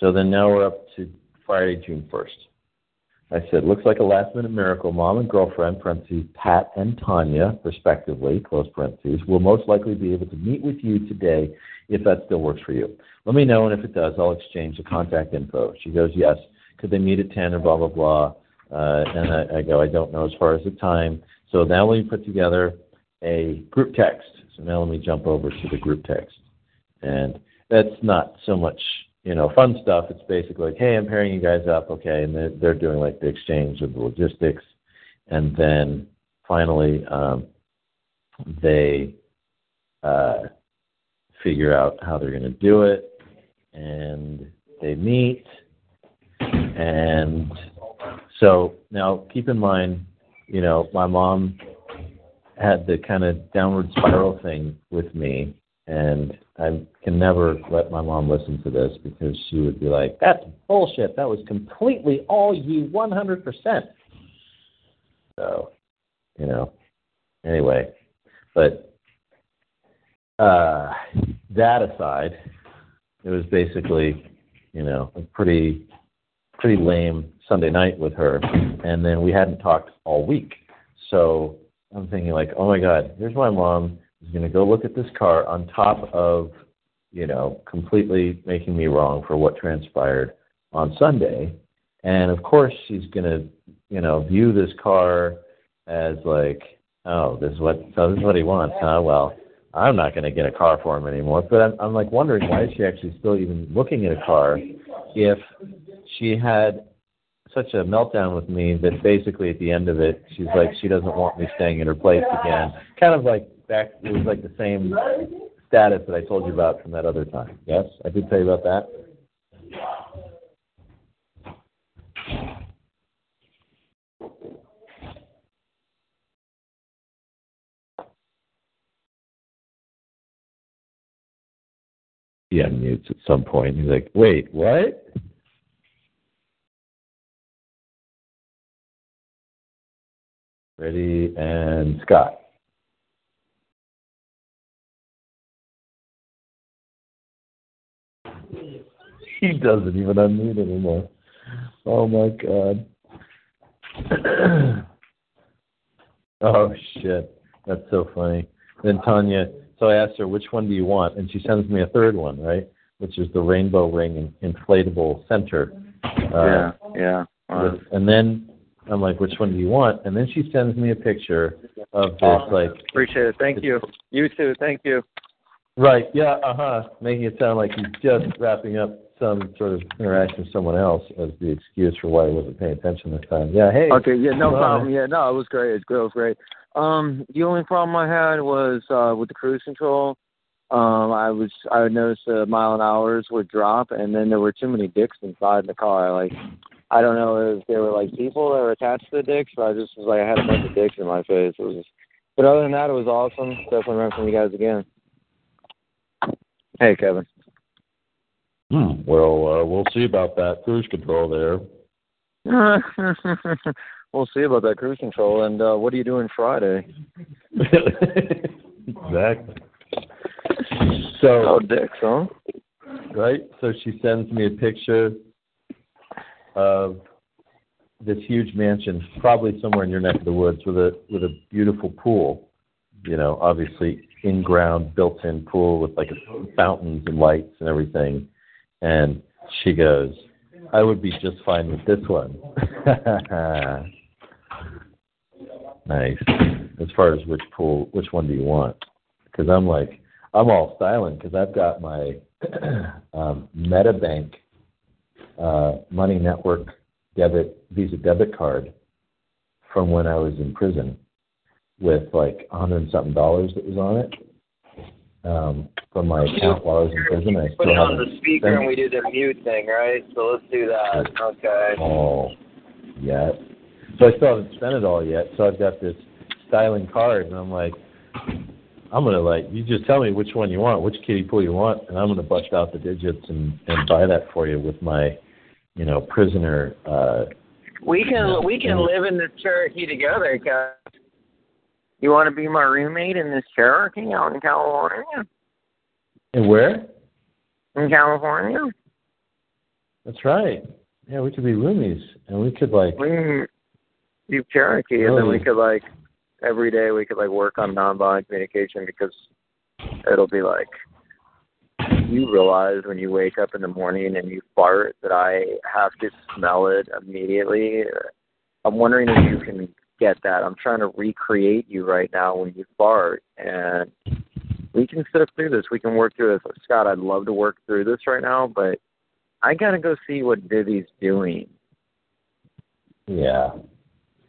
So then now we're up to Friday, June 1st. I said, looks like a last minute miracle. Mom and girlfriend, parentheses, Pat and Tanya, respectively, close parentheses, will most likely be able to meet with you today if that still works for you. Let me know, and if it does, I'll exchange the contact info. She goes, yes. Could they meet at 10 or blah, blah, blah? Uh, and I, I go, I don't know as far as the time. So now me put together a group text. So now let me jump over to the group text. And that's not so much you know, fun stuff. It's basically like, hey, I'm pairing you guys up, okay, and they're, they're doing like the exchange of the logistics, and then finally um, they uh, figure out how they're going to do it, and they meet, and so now keep in mind, you know, my mom had the kind of downward spiral thing with me and I can never let my mom listen to this because she would be like, "That's bullshit. That was completely all you, 100%." So, you know. Anyway, but uh, that aside, it was basically, you know, a pretty pretty lame Sunday night with her, and then we hadn't talked all week. So I'm thinking like, oh my God, here's my mom is going to go look at this car on top of, you know, completely making me wrong for what transpired on Sunday, and of course she's going to, you know, view this car as like, oh, this is what so this is what he wants, huh? Well, I'm not going to get a car for him anymore. But I'm, I'm like wondering why is she actually still even looking at a car if she had such a meltdown with me that basically at the end of it she's like she doesn't want me staying in her place again. Kind of like back it was like the same status that I told you about from that other time. Yes, I did tell you about that. He unmutes at some point. He's like, "Wait, what?" Ready and Scott. He doesn't even unmute anymore. Oh my god. oh shit. That's so funny. Then Tanya, so I asked her which one do you want, and she sends me a third one, right? Which is the rainbow ring inflatable center. Uh, yeah, yeah. With, and then I'm like, which one do you want? And then she sends me a picture of this like appreciate it. Thank you. You too. Thank you. Right. Yeah. Uh huh. Making it sound like he's just wrapping up some sort of interaction with someone else as the excuse for why he wasn't paying attention this time. Yeah. Hey. Okay. Yeah. No come on. problem. Yeah. No, it was great. It was great. It was great. Um, the only problem I had was uh with the cruise control. Um, I was I noticed the mile an hours would drop, and then there were too many dicks inside the car. Like, I don't know if there were like people that were attached to the dicks, but I just was like I had a bunch of dicks in my face. It was, just, but other than that, it was awesome. Definitely run from you guys again. Hey, Kevin. Hmm. Well, uh, we'll see about that cruise control there. we'll see about that cruise control. And uh, what are you doing Friday? exactly. So, Oh, dicks, huh? right? So she sends me a picture of this huge mansion, probably somewhere in your neck of the woods, with a with a beautiful pool. You know, obviously in ground, built in pool with like a, fountains and lights and everything. And she goes, "I would be just fine with this one." nice. As far as which pool, which one do you want? Because I'm like, I'm all styling because I've got my um, MetaBank uh, Money Network debit Visa debit card from when I was in prison with like a hundred and something dollars that was on it um, from my account while I was in prison. I Put it on haven't the speaker spent and we do the mute thing, right? So let's do that. Okay. all yet. So I still haven't spent it all yet. So I've got this styling card, and I'm like, I'm gonna like you just tell me which one you want, which kiddie pool you want, and I'm gonna bust out the digits and and buy that for you with my, you know, prisoner. uh We can Yeah. we can live in the Cherokee together, guys. You want to be my roommate in this Cherokee out in California? And where? In California, That's right. Yeah, we could be roomies, and we could like. we do Cherokee, and then we could like every day we could like work on nonviolent communication because it'll be like you realize when you wake up in the morning and you fart that I have to smell it immediately. I'm wondering if you can get that. I'm trying to recreate you right now when you fart, and we can sit through this. We can work through this. Scott, I'd love to work through this right now, but I gotta go see what Vivi's doing. Yeah.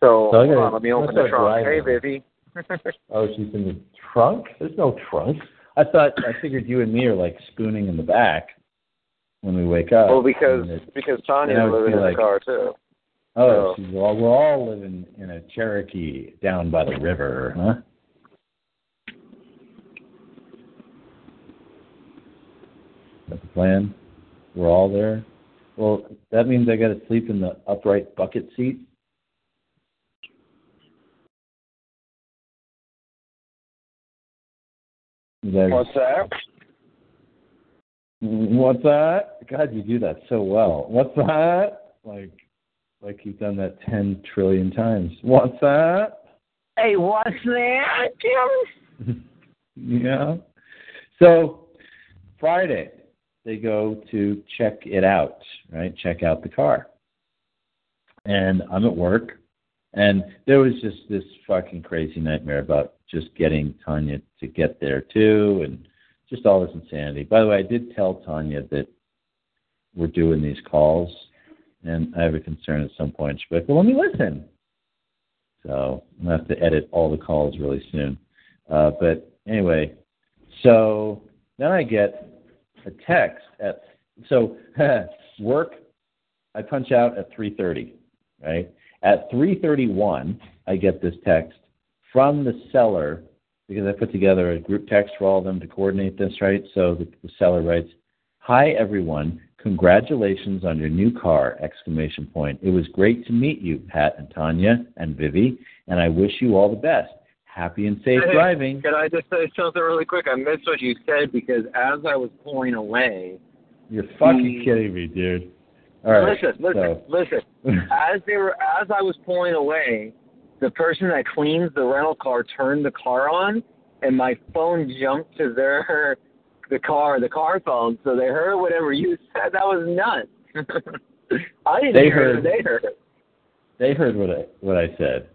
So, So gotta- on, let me open the trunk. start Hey, driving. Vivi. Oh, she's in the trunk. There's no trunk. I thought I figured you and me are like spooning in the back when we wake up. well, because because Tanya's living in like- the car too. Oh, So- we're all living in a Cherokee down by the river, huh? That's the plan. We're all there. Well, that means I got to sleep in the upright bucket seat. What's that? What's that? God, you do that so well. What's that? Like, like you've done that ten trillion times. What's that? Hey, what's that, Jim? yeah. So Friday they go to check it out, right? Check out the car. And I'm at work and there was just this fucking crazy nightmare about just getting Tanya to get there too and just all this insanity. By the way, I did tell Tanya that we're doing these calls and I have a concern at some point. She'll be like, Well let me listen. So I'm gonna have to edit all the calls really soon. Uh, but anyway, so then I get a text at so work. I punch out at 3:30, right? At 3:31, I get this text from the seller because I put together a group text for all of them to coordinate this, right? So the, the seller writes, "Hi everyone, congratulations on your new car!" Exclamation point. It was great to meet you, Pat and Tanya and Vivi, and I wish you all the best. Happy and safe Hey, driving. Can I just say something really quick? I missed what you said because as I was pulling away, You're fucking Mm. kidding me, dude. All right. listen, listen, listen. As they were, as I was pulling away, the person that cleans the rental car turned the car on, and my phone jumped to their the car, the car phone, so they heard whatever you said. That was nuts. I didn't They hear heard- it. They heard it. they heard what I what I said.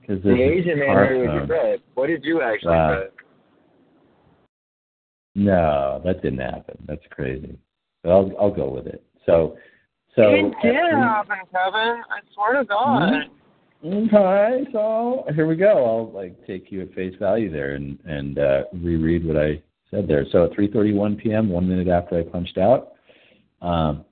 Because The Asian man heard what you said. What did you actually Wow. say? No, that didn't happen. That's crazy. But I'll I'll go with it. So so it did happen, Kevin. I swear to God. Okay, so here we go. I'll like take you at face value there and and uh, reread what I said there. So at 3:31 p.m., one minute after I punched out, um,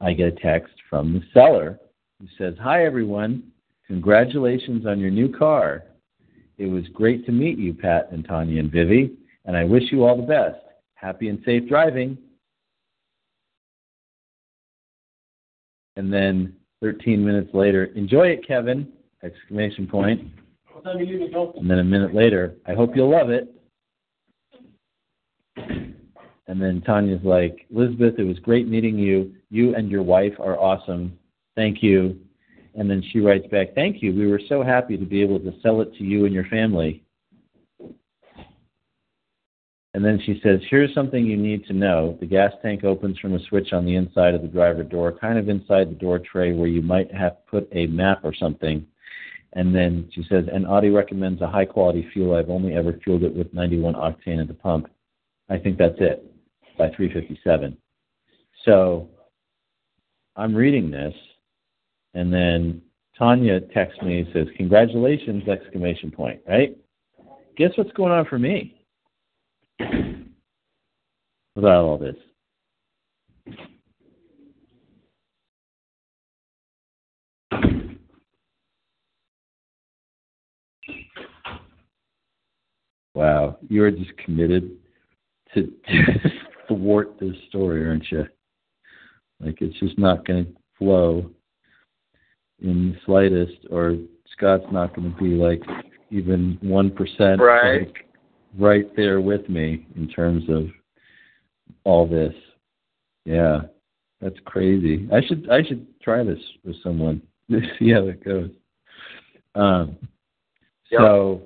I get a text from the seller who says, "Hi everyone, congratulations on your new car. It was great to meet you, Pat and Tanya and Vivi, and I wish you all the best. Happy and safe driving." And then 13 minutes later, enjoy it, Kevin! Exclamation point. And then a minute later, I hope you'll love it. And then Tanya's like, Elizabeth, it was great meeting you. You and your wife are awesome. Thank you. And then she writes back, Thank you. We were so happy to be able to sell it to you and your family. And then she says, Here's something you need to know. The gas tank opens from a switch on the inside of the driver door, kind of inside the door tray where you might have put a map or something. And then she says, and Audi recommends a high quality fuel. I've only ever fueled it with 91 octane at the pump. I think that's it by 357. So I'm reading this, and then Tanya texts me and says, "Congratulations!" Exclamation point. Right? Guess what's going on for me? Without all this. Wow, you are just committed to thwart this story, aren't you? Like it's just not going to flow in the slightest, or Scott's not going to be like even one percent Right. like, right there with me in terms of all this. Yeah, that's crazy. I should I should try this with someone. See how it goes. Um, Yep. so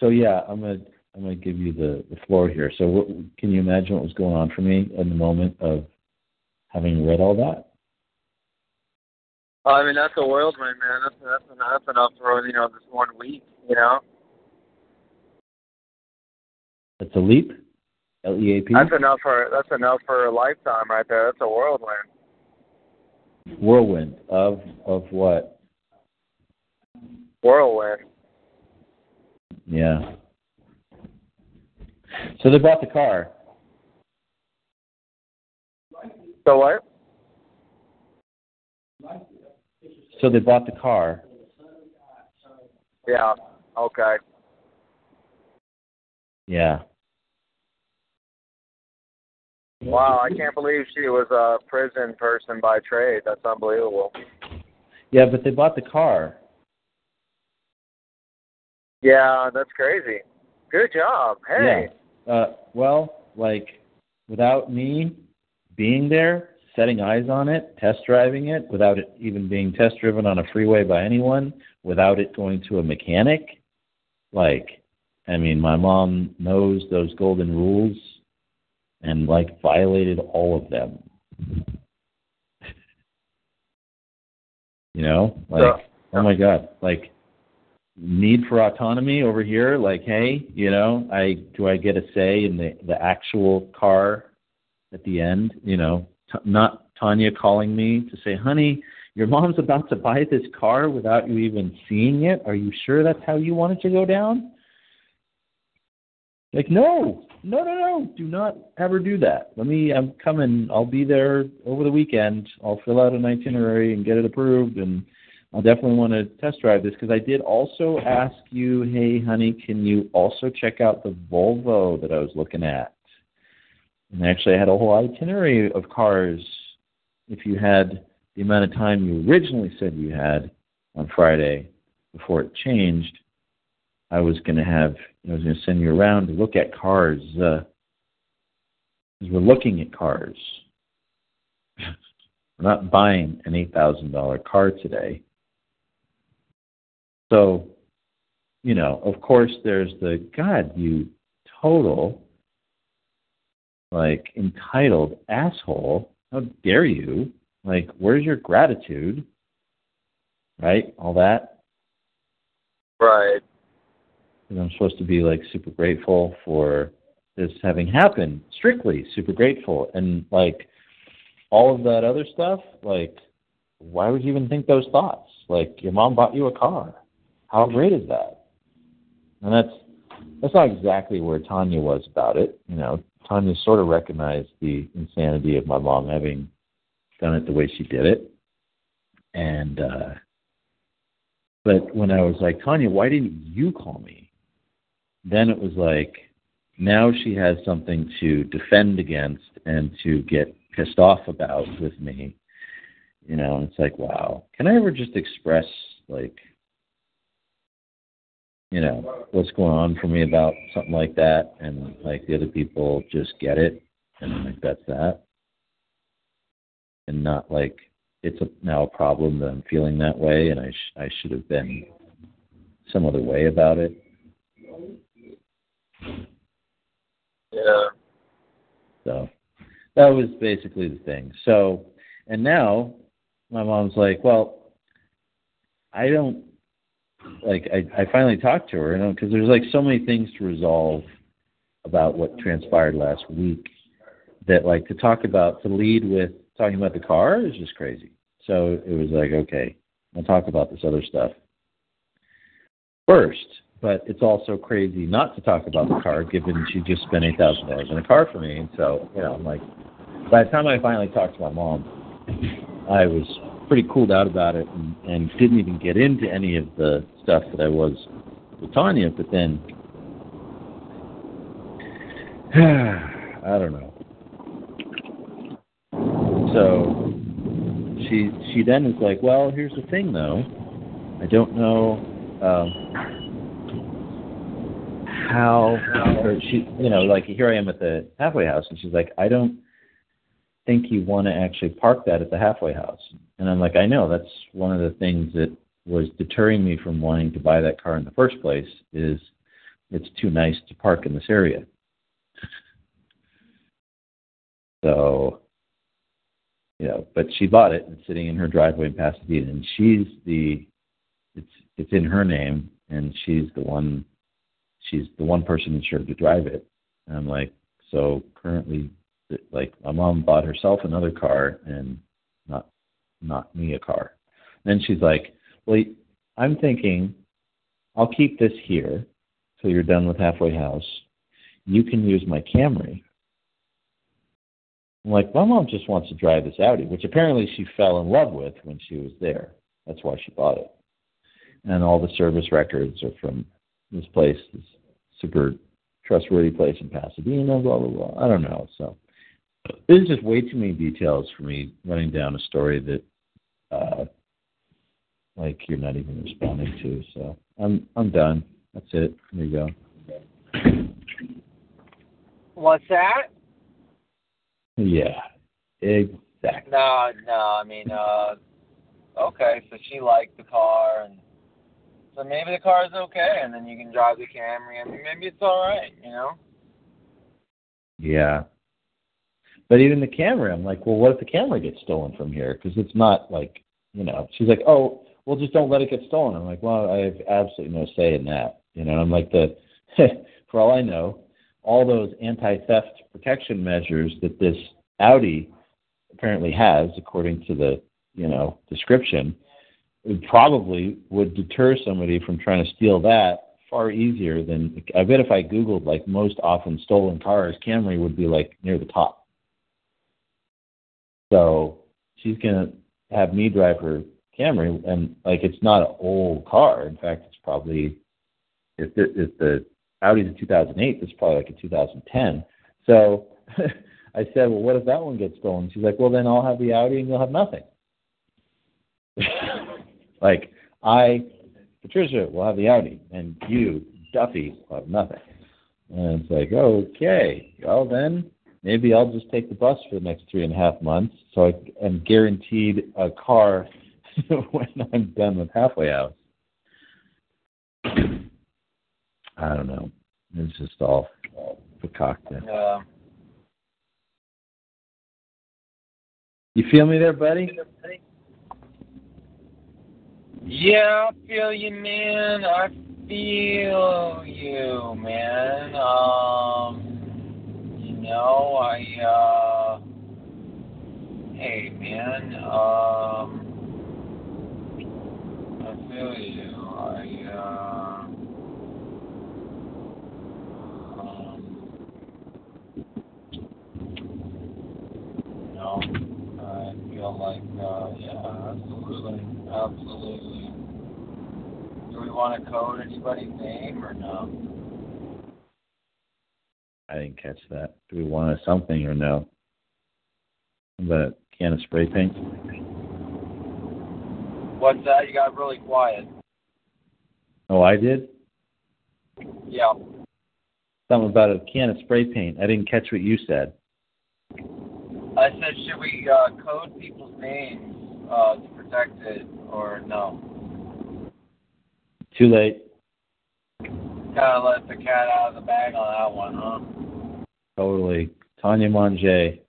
so yeah, I'm gonna I'm gonna give you the, the floor here. So what, can you imagine what was going on for me in the moment of having read all that? I mean, that's a whirlwind, man. That's that's that's enough for you know this one week. You know, That's a leap. L E A P. that's enough for that's enough for a lifetime right there. That's a whirlwind. Whirlwind of of what? Whirlwind. Yeah. So they bought the car. So what? So they bought the car. Yeah. Okay. Yeah. Wow, I can't believe she was a prison person by trade. That's unbelievable. Yeah, but they bought the car. Yeah, that's crazy. Good job. Hey. Yeah. Uh, well, like, without me being there, setting eyes on it, test driving it, without it even being test driven on a freeway by anyone, without it going to a mechanic. Like, I mean, my mom knows those golden rules and like violated all of them. you know, like, Yeah. oh my god, like need for autonomy over here. Like, hey, you know, I do I get a say in the the actual car at the end? You know, t- not Tanya calling me to say, honey, your mom's about to buy this car without you even seeing it. Are you sure that's how you want it to go down? Like, no, no, no, no. Do not ever do that. Let me, I'm coming. I'll be there over the weekend. I'll fill out an itinerary and get it approved. And I'll definitely want to test drive this because I did also ask you, hey, honey, can you also check out the Volvo that I was looking at? And actually, I had a whole itinerary of cars if you had the amount of time you originally said you had on Friday before it changed, I was going to have, I was going to send you around to look at cars. Uh, we're looking at cars. we're not buying an $8,000 car today. So, you know, of course, there's the God, you total, like, entitled asshole. How dare you? Like, where's your gratitude? Right? All that. Right. And I'm supposed to be like super grateful for this having happened. Strictly super grateful. And like all of that other stuff, like why would you even think those thoughts? Like your mom bought you a car. How great is that? And that's that's not exactly where Tanya was about it. You know, Tanya sort of recognized the insanity of my mom having done it the way she did it. And uh but when I was like, Tanya, why didn't you call me? Then it was like, now she has something to defend against and to get pissed off about with me. You know, it's like, wow, can I ever just express like, you know, what's going on for me about something like that, and like the other people just get it, and like that's that, and not like it's a, now a problem that I'm feeling that way, and I sh- I should have been some other way about it. Yeah. So that was basically the thing. So, and now my mom's like, well, I don't like. I I finally talked to her, you know, because there's like so many things to resolve about what transpired last week that like to talk about to lead with talking about the car is just crazy. So it was like, okay, I'll talk about this other stuff first. But it's also crazy not to talk about the car, given she just spent eight thousand dollars on a car for me. And so, you know, I'm like, by the time I finally talked to my mom, I was pretty cooled out about it and, and didn't even get into any of the stuff that I was with Tanya. But then, I don't know. So she she then is like, well, here's the thing though, I don't know um, how or she you know like here I am at the halfway house and she's like, I don't think you want to actually park that at the halfway house. And I'm like, I know that's one of the things that was deterring me from wanting to buy that car in the first place is it's too nice to park in this area. So, you know, but she bought it and sitting in her driveway in Pasadena and she's the it's it's in her name and she's the one she's the one person insured to drive it. And I'm like, so currently like my mom bought herself another car and not me a car. Then she's like, Well I'm thinking I'll keep this here till you're done with halfway house. You can use my Camry. I'm like, my mom just wants to drive this Audi, which apparently she fell in love with when she was there. That's why she bought it. And all the service records are from this place, this super trustworthy place in Pasadena, blah blah blah. I don't know. So this is just way too many details for me running down a story that uh like you're not even responding to. So I'm I'm done. That's it. There you go. What's that? Yeah, exactly. No, no. I mean, uh, okay. So she liked the car, and so maybe the car is okay, and then you can drive the Camry. Mean, maybe it's all right. You know. Yeah. But even the Camry, I'm like, well, what if the Camry gets stolen from here? Because it's not like, you know, she's like, oh, well, just don't let it get stolen. I'm like, well, I have absolutely no say in that. You know, I'm like, the, for all I know, all those anti-theft protection measures that this Audi apparently has, according to the, you know, description, it probably would deter somebody from trying to steal that far easier than I bet if I googled like most often stolen cars, Camry would be like near the top. So she's gonna have me drive her Camry, and like it's not an old car. In fact, it's probably if the, if the Audi's a 2008, it's probably like a 2010. So I said, well, what if that one gets stolen? She's like, well, then I'll have the Audi and you'll have nothing. like I, Patricia, will have the Audi, and you, Duffy, will have nothing. And it's like, okay, well then maybe I'll just take the bus for the next three and a half months, so I am guaranteed a car when I'm done with halfway house. I don't know. It's just all, concocted. Yeah. You feel me there, buddy? Yeah, I feel you, man. I feel you, man. Um, know, I, uh, hey, man, um, I feel you. I, uh, um, know, I feel like, uh, yeah, absolutely, absolutely. Do we want to code anybody's name or no? I didn't catch that. Do we want something or no? A can of spray paint? What's that? You got really quiet. Oh, I did? Yeah. Something about a can of spray paint. I didn't catch what you said. I said, should we uh, code people's names uh, to protect it or no? Too late. Kind of let the cat out of the bag on that one, huh? Totally. Tanya Monge.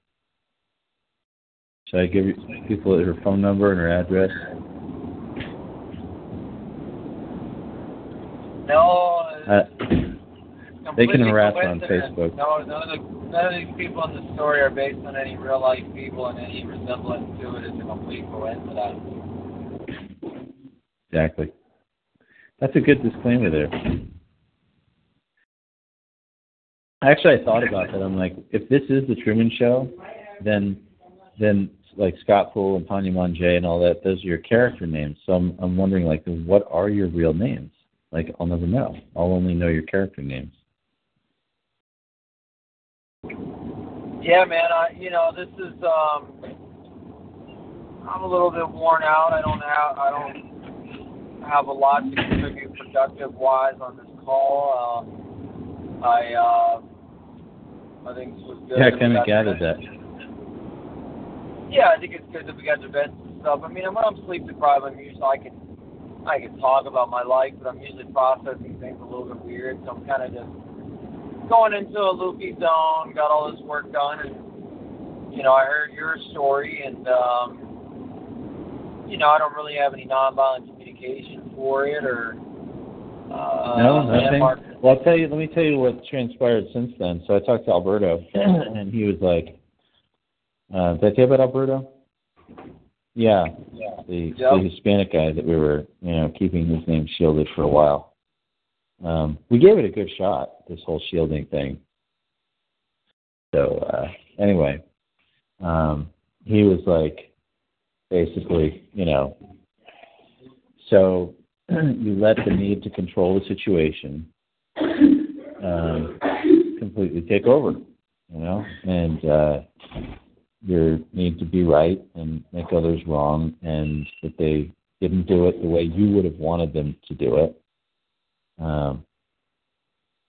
Should I give you people her phone number and her address? No. Uh, they can harass on. Facebook. No, none of, the, none of these people in the story are based on any real life people, and any resemblance to it is a complete coincidence. Exactly. That's a good disclaimer there. Actually, I thought about that. I'm like, if this is the Truman Show, then then like Scott Poole and Tanya Monge and all that, those are your character names. So I'm I'm wondering like, what are your real names? Like, I'll never know. I'll only know your character names. Yeah, man. I you know this is um. I'm a little bit worn out. I don't have I don't have a lot to contribute productive wise on this call. Um, I uh, I think this was good. Yeah, I kind of gathered that. Yeah, I think it's good that we got to vent some stuff. I mean, when I'm sleep deprived, I'm usually I can I can talk about my life, but I'm usually processing things a little bit weird. So I'm kind of just going into a loopy zone. Got all this work done, and you know, I heard your story, and um, you know, I don't really have any nonviolent communication for it, or uh, No, nothing. landmark- Well, I'll tell you. Let me tell you what transpired since then. So I talked to Alberto, and he was like, uh, "Did I tell you about Alberto?" Yeah, Yeah. the, Yep. the Hispanic guy that we were, you know, keeping his name shielded for a while. Um, we gave it a good shot, this whole shielding thing. So uh, anyway, um, he was like, basically, you know, so you let the need to control the situation um, completely take over, you know, and uh, your need to be right and make others wrong, and that they didn't do it the way you would have wanted them to do it, um,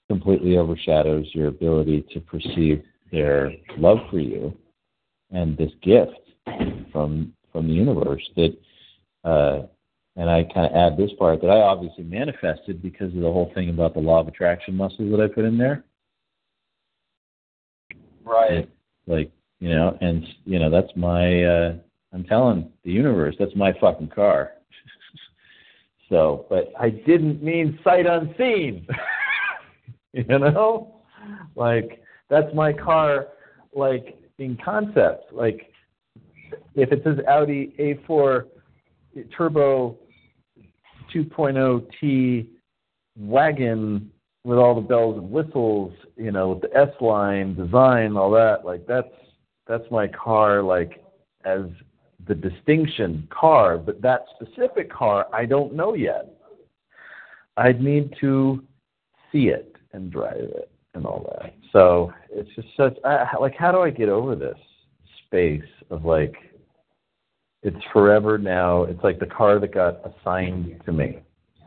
completely overshadows your ability to perceive their love for you and this gift from from the universe that uh and I kind of add this part that I obviously manifested because of the whole thing about the law of attraction muscles that I put in there. Right. Like, you know, and you know, that's my uh I'm telling the universe, that's my fucking car. so, but I didn't mean sight unseen. you know? Like that's my car like in concept. Like if it says Audi A4 turbo 2.0T wagon with all the bells and whistles, you know, with the S line design, all that, like that's that's my car like as the distinction car, but that specific car I don't know yet. I'd need to see it and drive it and all that. So it's just such I, like how do I get over this space of like it's forever now. It's like the car that got assigned to me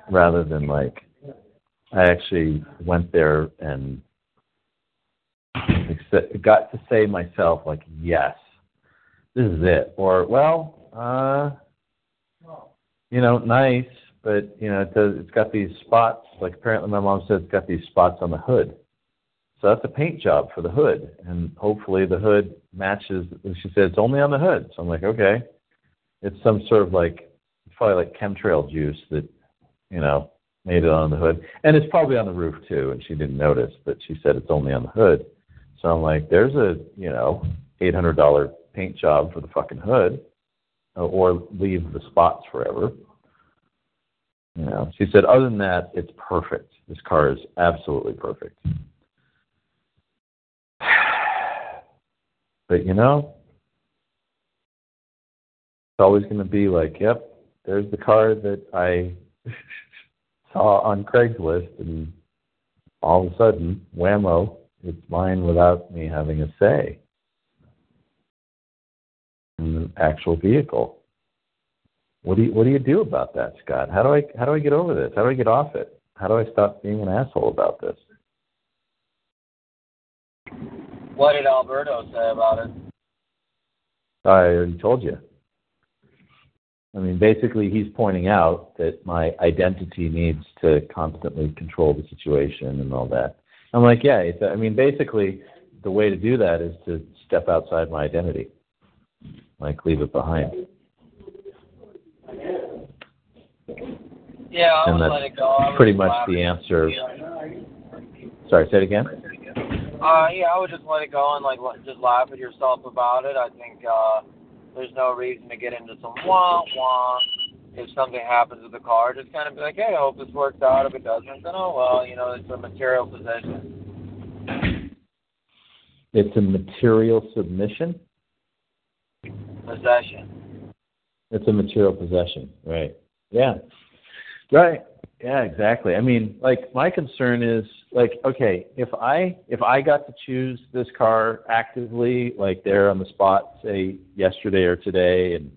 rather than like I actually went there and got to say myself like yes this is it. Or well uh you know nice but you know it does it's got these spots like apparently my mom said it's got these spots on the hood. So that's a paint job for the hood and hopefully the hood matches she said it's only on the hood. So i'm like okay it's some sort of like probably like chemtrail juice that you know made it on the hood, and it's probably on the roof too. And she didn't notice, but she said it's only on the hood. So I'm like, there's a you know eight hundred dollar paint job for the fucking hood, uh, or leave the spots forever. You know, she said, other than that, it's perfect. This car is absolutely perfect. But you know, always going to be like, yep, there's the car that I saw on Craigslist, and all of a sudden, whammo, it's mine without me having a say in the actual vehicle. What do you what do you do about that, Scott? How do I how do I get over this? How do I get off it? How do I stop being an asshole about this? What did Alberto say about it? I already told you. I mean, basically, he's pointing out that my identity needs to constantly control the situation and all that. I'm like, yeah. It's, I mean, basically, the way to do that is to step outside my identity, like leave it behind. Yeah, I and that's let it go. Pretty much the answer. Sorry, say it again. Uh, yeah, I would just let it go and like let- just laugh at yourself about it. I think uh, there's no reason to get into some wah wah. If something happens with the car, just kind of be like, hey, I hope this works out. If it doesn't, then oh well, you know, it's a material possession. It's a material submission. Possession. It's a material possession, right? Yeah, right. Yeah, exactly. I mean, like my concern is like, okay, if I if I got to choose this car actively, like there on the spot, say yesterday or today, and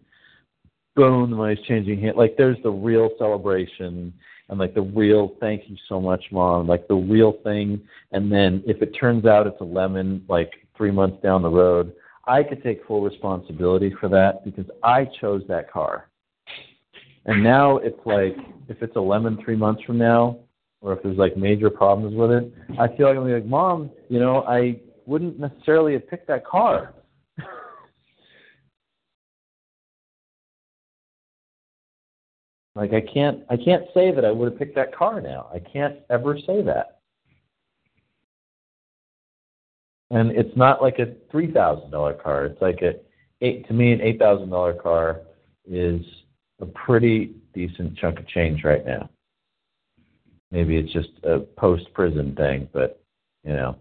boom, the money's changing hand. Like there's the real celebration and like the real thank you so much, mom. Like the real thing. And then if it turns out it's a lemon, like three months down the road, I could take full responsibility for that because I chose that car. And now it's like if it's a lemon three months from now, or if there's like major problems with it, I feel like I'm like, Mom, you know, I wouldn't necessarily have picked that car. like I can't I can't say that I would have picked that car now. I can't ever say that. And it's not like a three thousand dollar car. It's like a eight to me an eight thousand dollar car is a pretty decent chunk of change right now. Maybe it's just a post prison thing, but you know,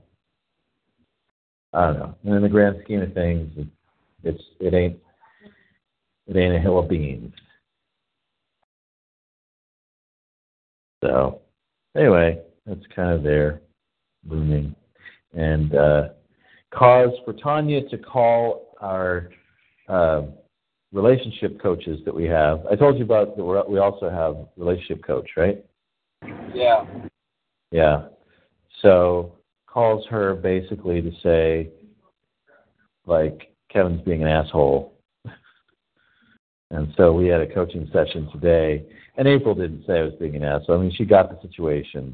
I don't know. And in the grand scheme of things, it's it ain't it ain't a hill of beans. So anyway, that's kind of there, looming, and uh, cause for Tanya to call our. Uh, relationship coaches that we have. I told you about that we also have relationship coach, right? Yeah. Yeah. So calls her basically to say, like, Kevin's being an asshole. and so we had a coaching session today, and April didn't say I was being an asshole. I mean, she got the situation,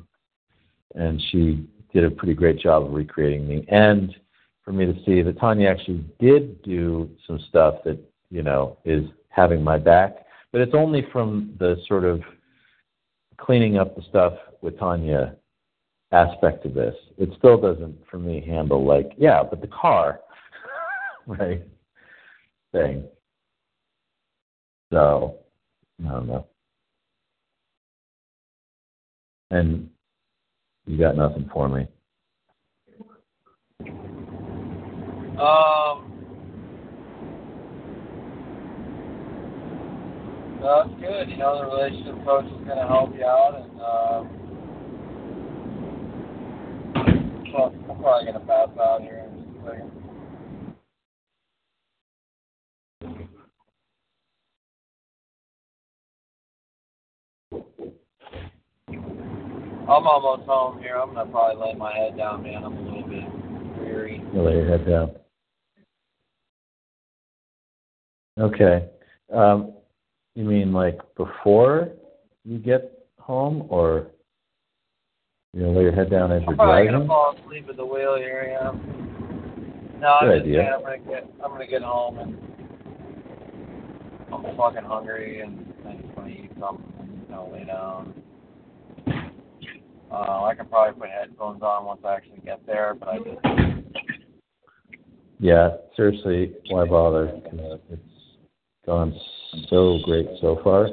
and she did a pretty great job of recreating me. And for me to see that Tanya actually did do some stuff that, you know, is having my back. But it's only from the sort of cleaning up the stuff with Tanya aspect of this. It still doesn't, for me, handle like, yeah, but the car, right, thing. So, I don't know. And you got nothing for me. Um, that's good. You know, the relationship coach is going to help you out, and um, well, I'm probably going to pass out here in just a second. I'm almost home here. I'm gonna probably lay my head down, man. I'm a little bit weary. You lay your head down. Okay. Um, you mean like before you get home, or you know, lay your head down as you're I'm probably driving? gonna fall asleep at the wheel here. Yeah. No, I'm Good just idea. saying I'm gonna get I'm gonna get home and I'm fucking hungry and I just want to eat something and you know lay down. Uh, I can probably put headphones on once I actually get there, but I just Yeah, seriously, why bother? It's gone so great so far.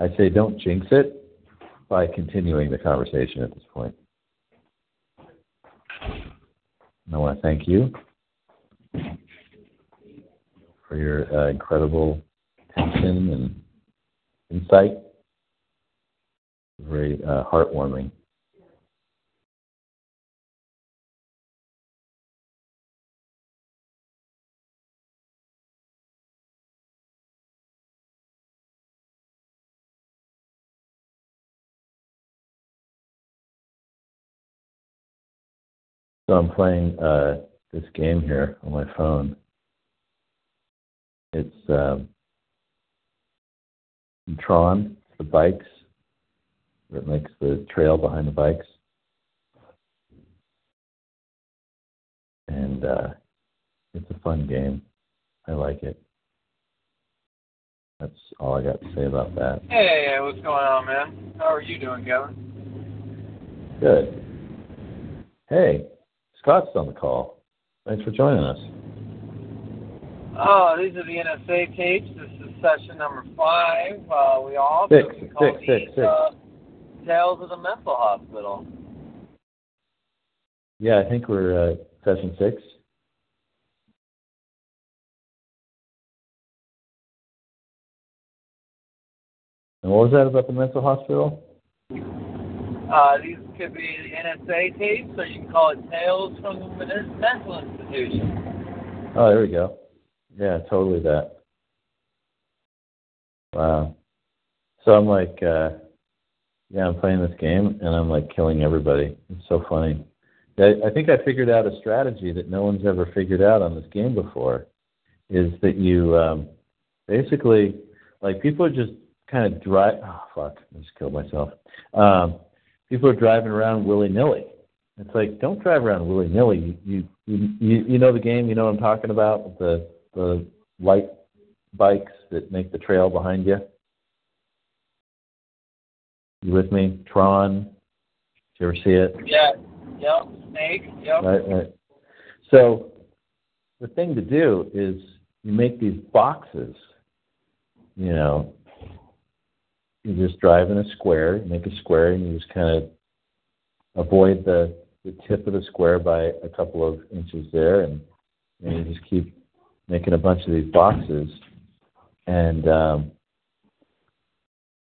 I say don't jinx it by continuing the conversation at this point. And I want to thank you for your uh, incredible attention and insight. Very uh, heartwarming. So I'm playing uh, this game here on my phone. It's um, Tron, the bikes. Where it makes the trail behind the bikes. And uh, it's a fun game. I like it. That's all I got to say about that. Hey, what's going on, man? How are you doing, Kevin? Good. Hey, Scott's on the call. Thanks for joining us. Oh, these are the NSA tapes. This is session number five. Uh, we all Six, can call these six, six. Uh, Tales of the Mental Hospital. Yeah, I think we're uh, session six. And what was that about the mental hospital? Uh, these could be NSA tapes, or you can call it Tales from the Mental Institution. Oh, there we go. Yeah, totally that. Wow. So I'm like, uh, yeah, I'm playing this game and I'm like killing everybody. It's so funny. I, I think I figured out a strategy that no one's ever figured out on this game before. Is that you um, basically like people are just kind of drive. Oh fuck! I just killed myself. Um, people are driving around willy nilly. It's like don't drive around willy nilly. You, you you you know the game. You know what I'm talking about. The the light bikes that make the trail behind you. You with me? Tron. Did you ever see it? Yeah. Yep. Snake. Yep. Right, right. So the thing to do is you make these boxes. You know, you just drive in a square, make a square, and you just kind of avoid the the tip of the square by a couple of inches there, and, and you just keep making a bunch of these boxes, and um,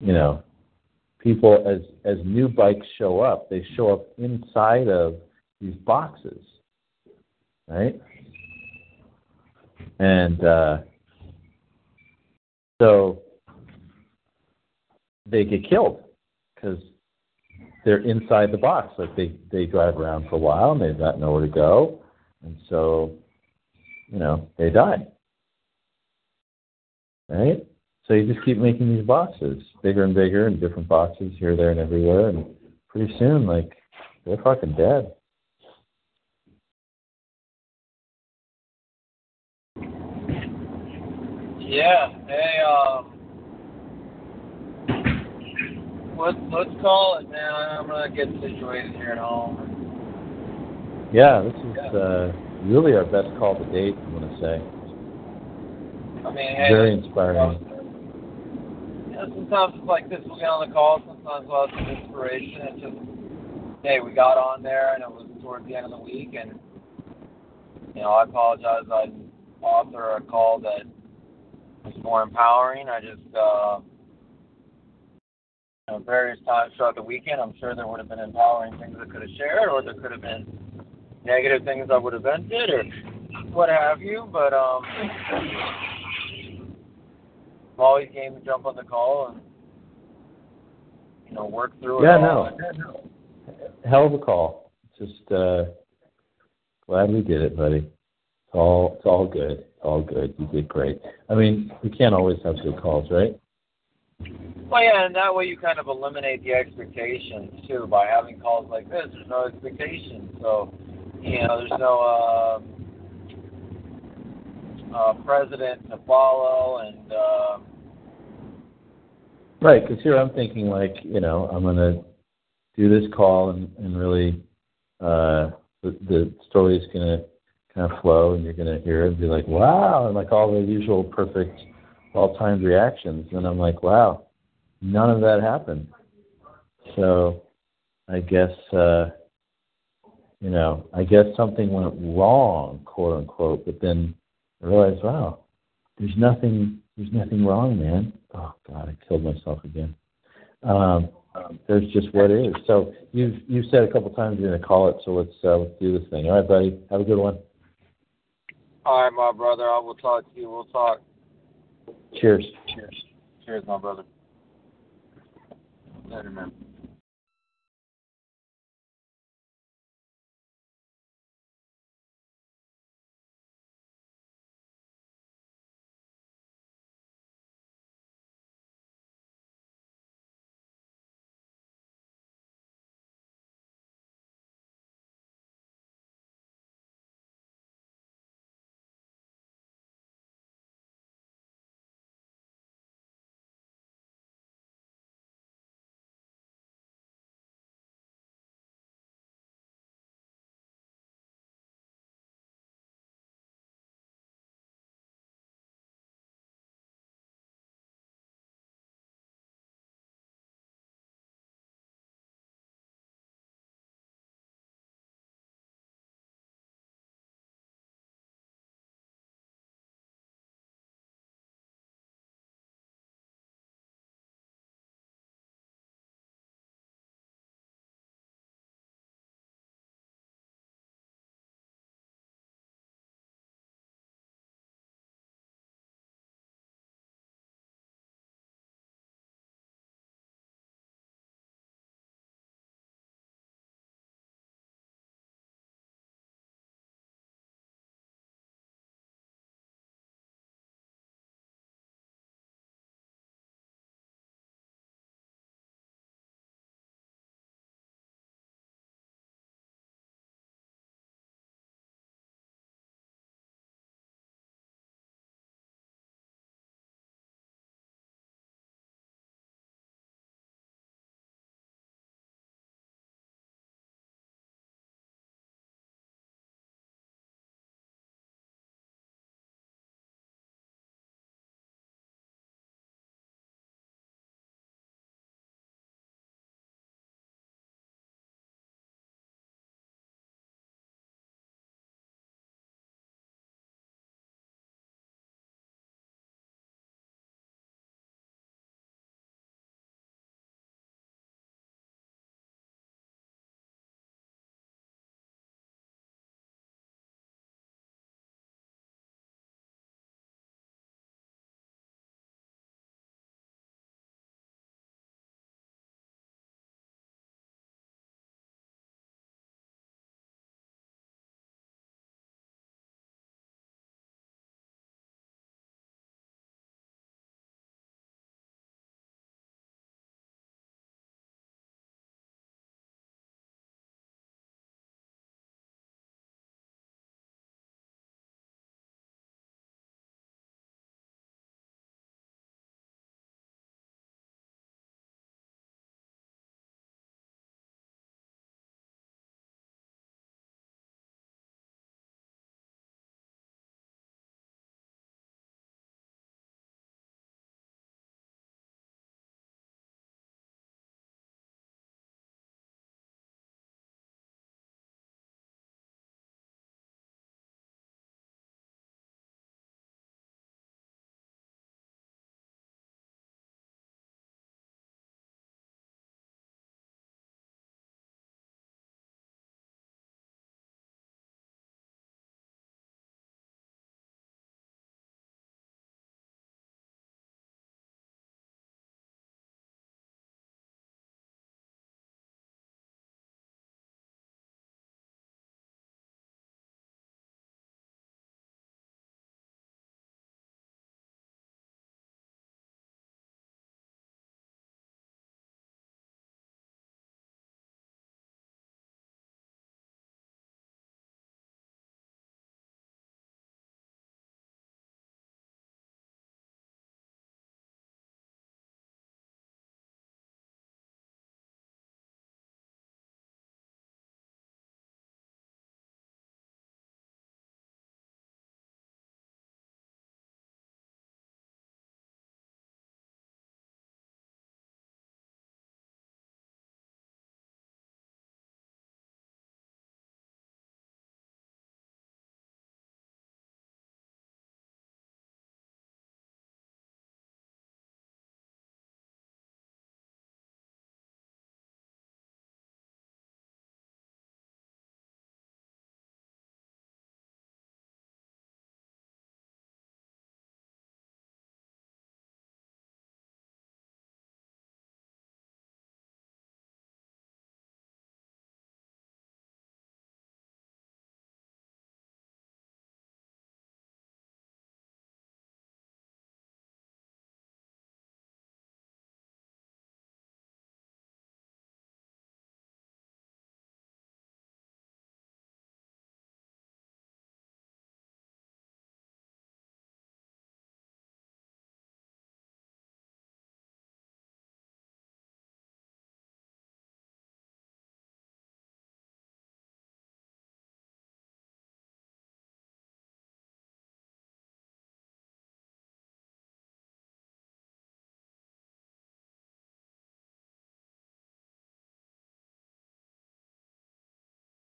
you know, people as as new bikes show up, they show up inside of these boxes, right? And uh, so they get killed because they're inside the box. Like they they drive around for a while and they've got nowhere to go, and so you know they die. Right. So you just keep making these boxes bigger and bigger and different boxes here, there, and everywhere, and pretty soon, like they're fucking dead. Yeah. Hey, um, let's let's call it, man. I'm gonna get situated here at home. Yeah, this is uh, really our best call to date. I'm gonna say I mean, hey, very inspiring. Yeah, sometimes it's like this. We'll get on the call. Sometimes we'll have some inspiration. It's just, hey, we got on there, and it was towards the end of the week, and you know, I apologize. I didn't author a call that was more empowering. I just, uh, you know, various times throughout the weekend, I'm sure there would have been empowering things I could have shared, or there could have been negative things I would have vented, or what have you. But um, I'm always game to jump on the call and you know work through it. Yeah, all. no. Hell of a call. Just uh, glad we did it, buddy. It's all it's all good. All good. You did great. I mean, we can't always have good calls, right? Well, yeah, and that way you kind of eliminate the expectations too by having calls like this. There's no expectations, so you know there's no uh, uh, president to follow, and uh, Right, because here I'm thinking like, you know, I'm gonna do this call and, and really uh the the story is gonna kind of flow and you're gonna hear it and be like, Wow and like all the usual perfect well timed reactions and I'm like, Wow, none of that happened. So I guess uh you know, I guess something went wrong, quote unquote, but then I realized, wow, there's nothing there's nothing wrong, man. Oh God, I killed myself again. Um, there's just what is. So you've you've said a couple times you're gonna call it. So let's uh, let's do this thing. All right, buddy. Have a good one. all right, my brother, I will talk to you. We'll talk. Cheers. Cheers, cheers, my brother. Later, man.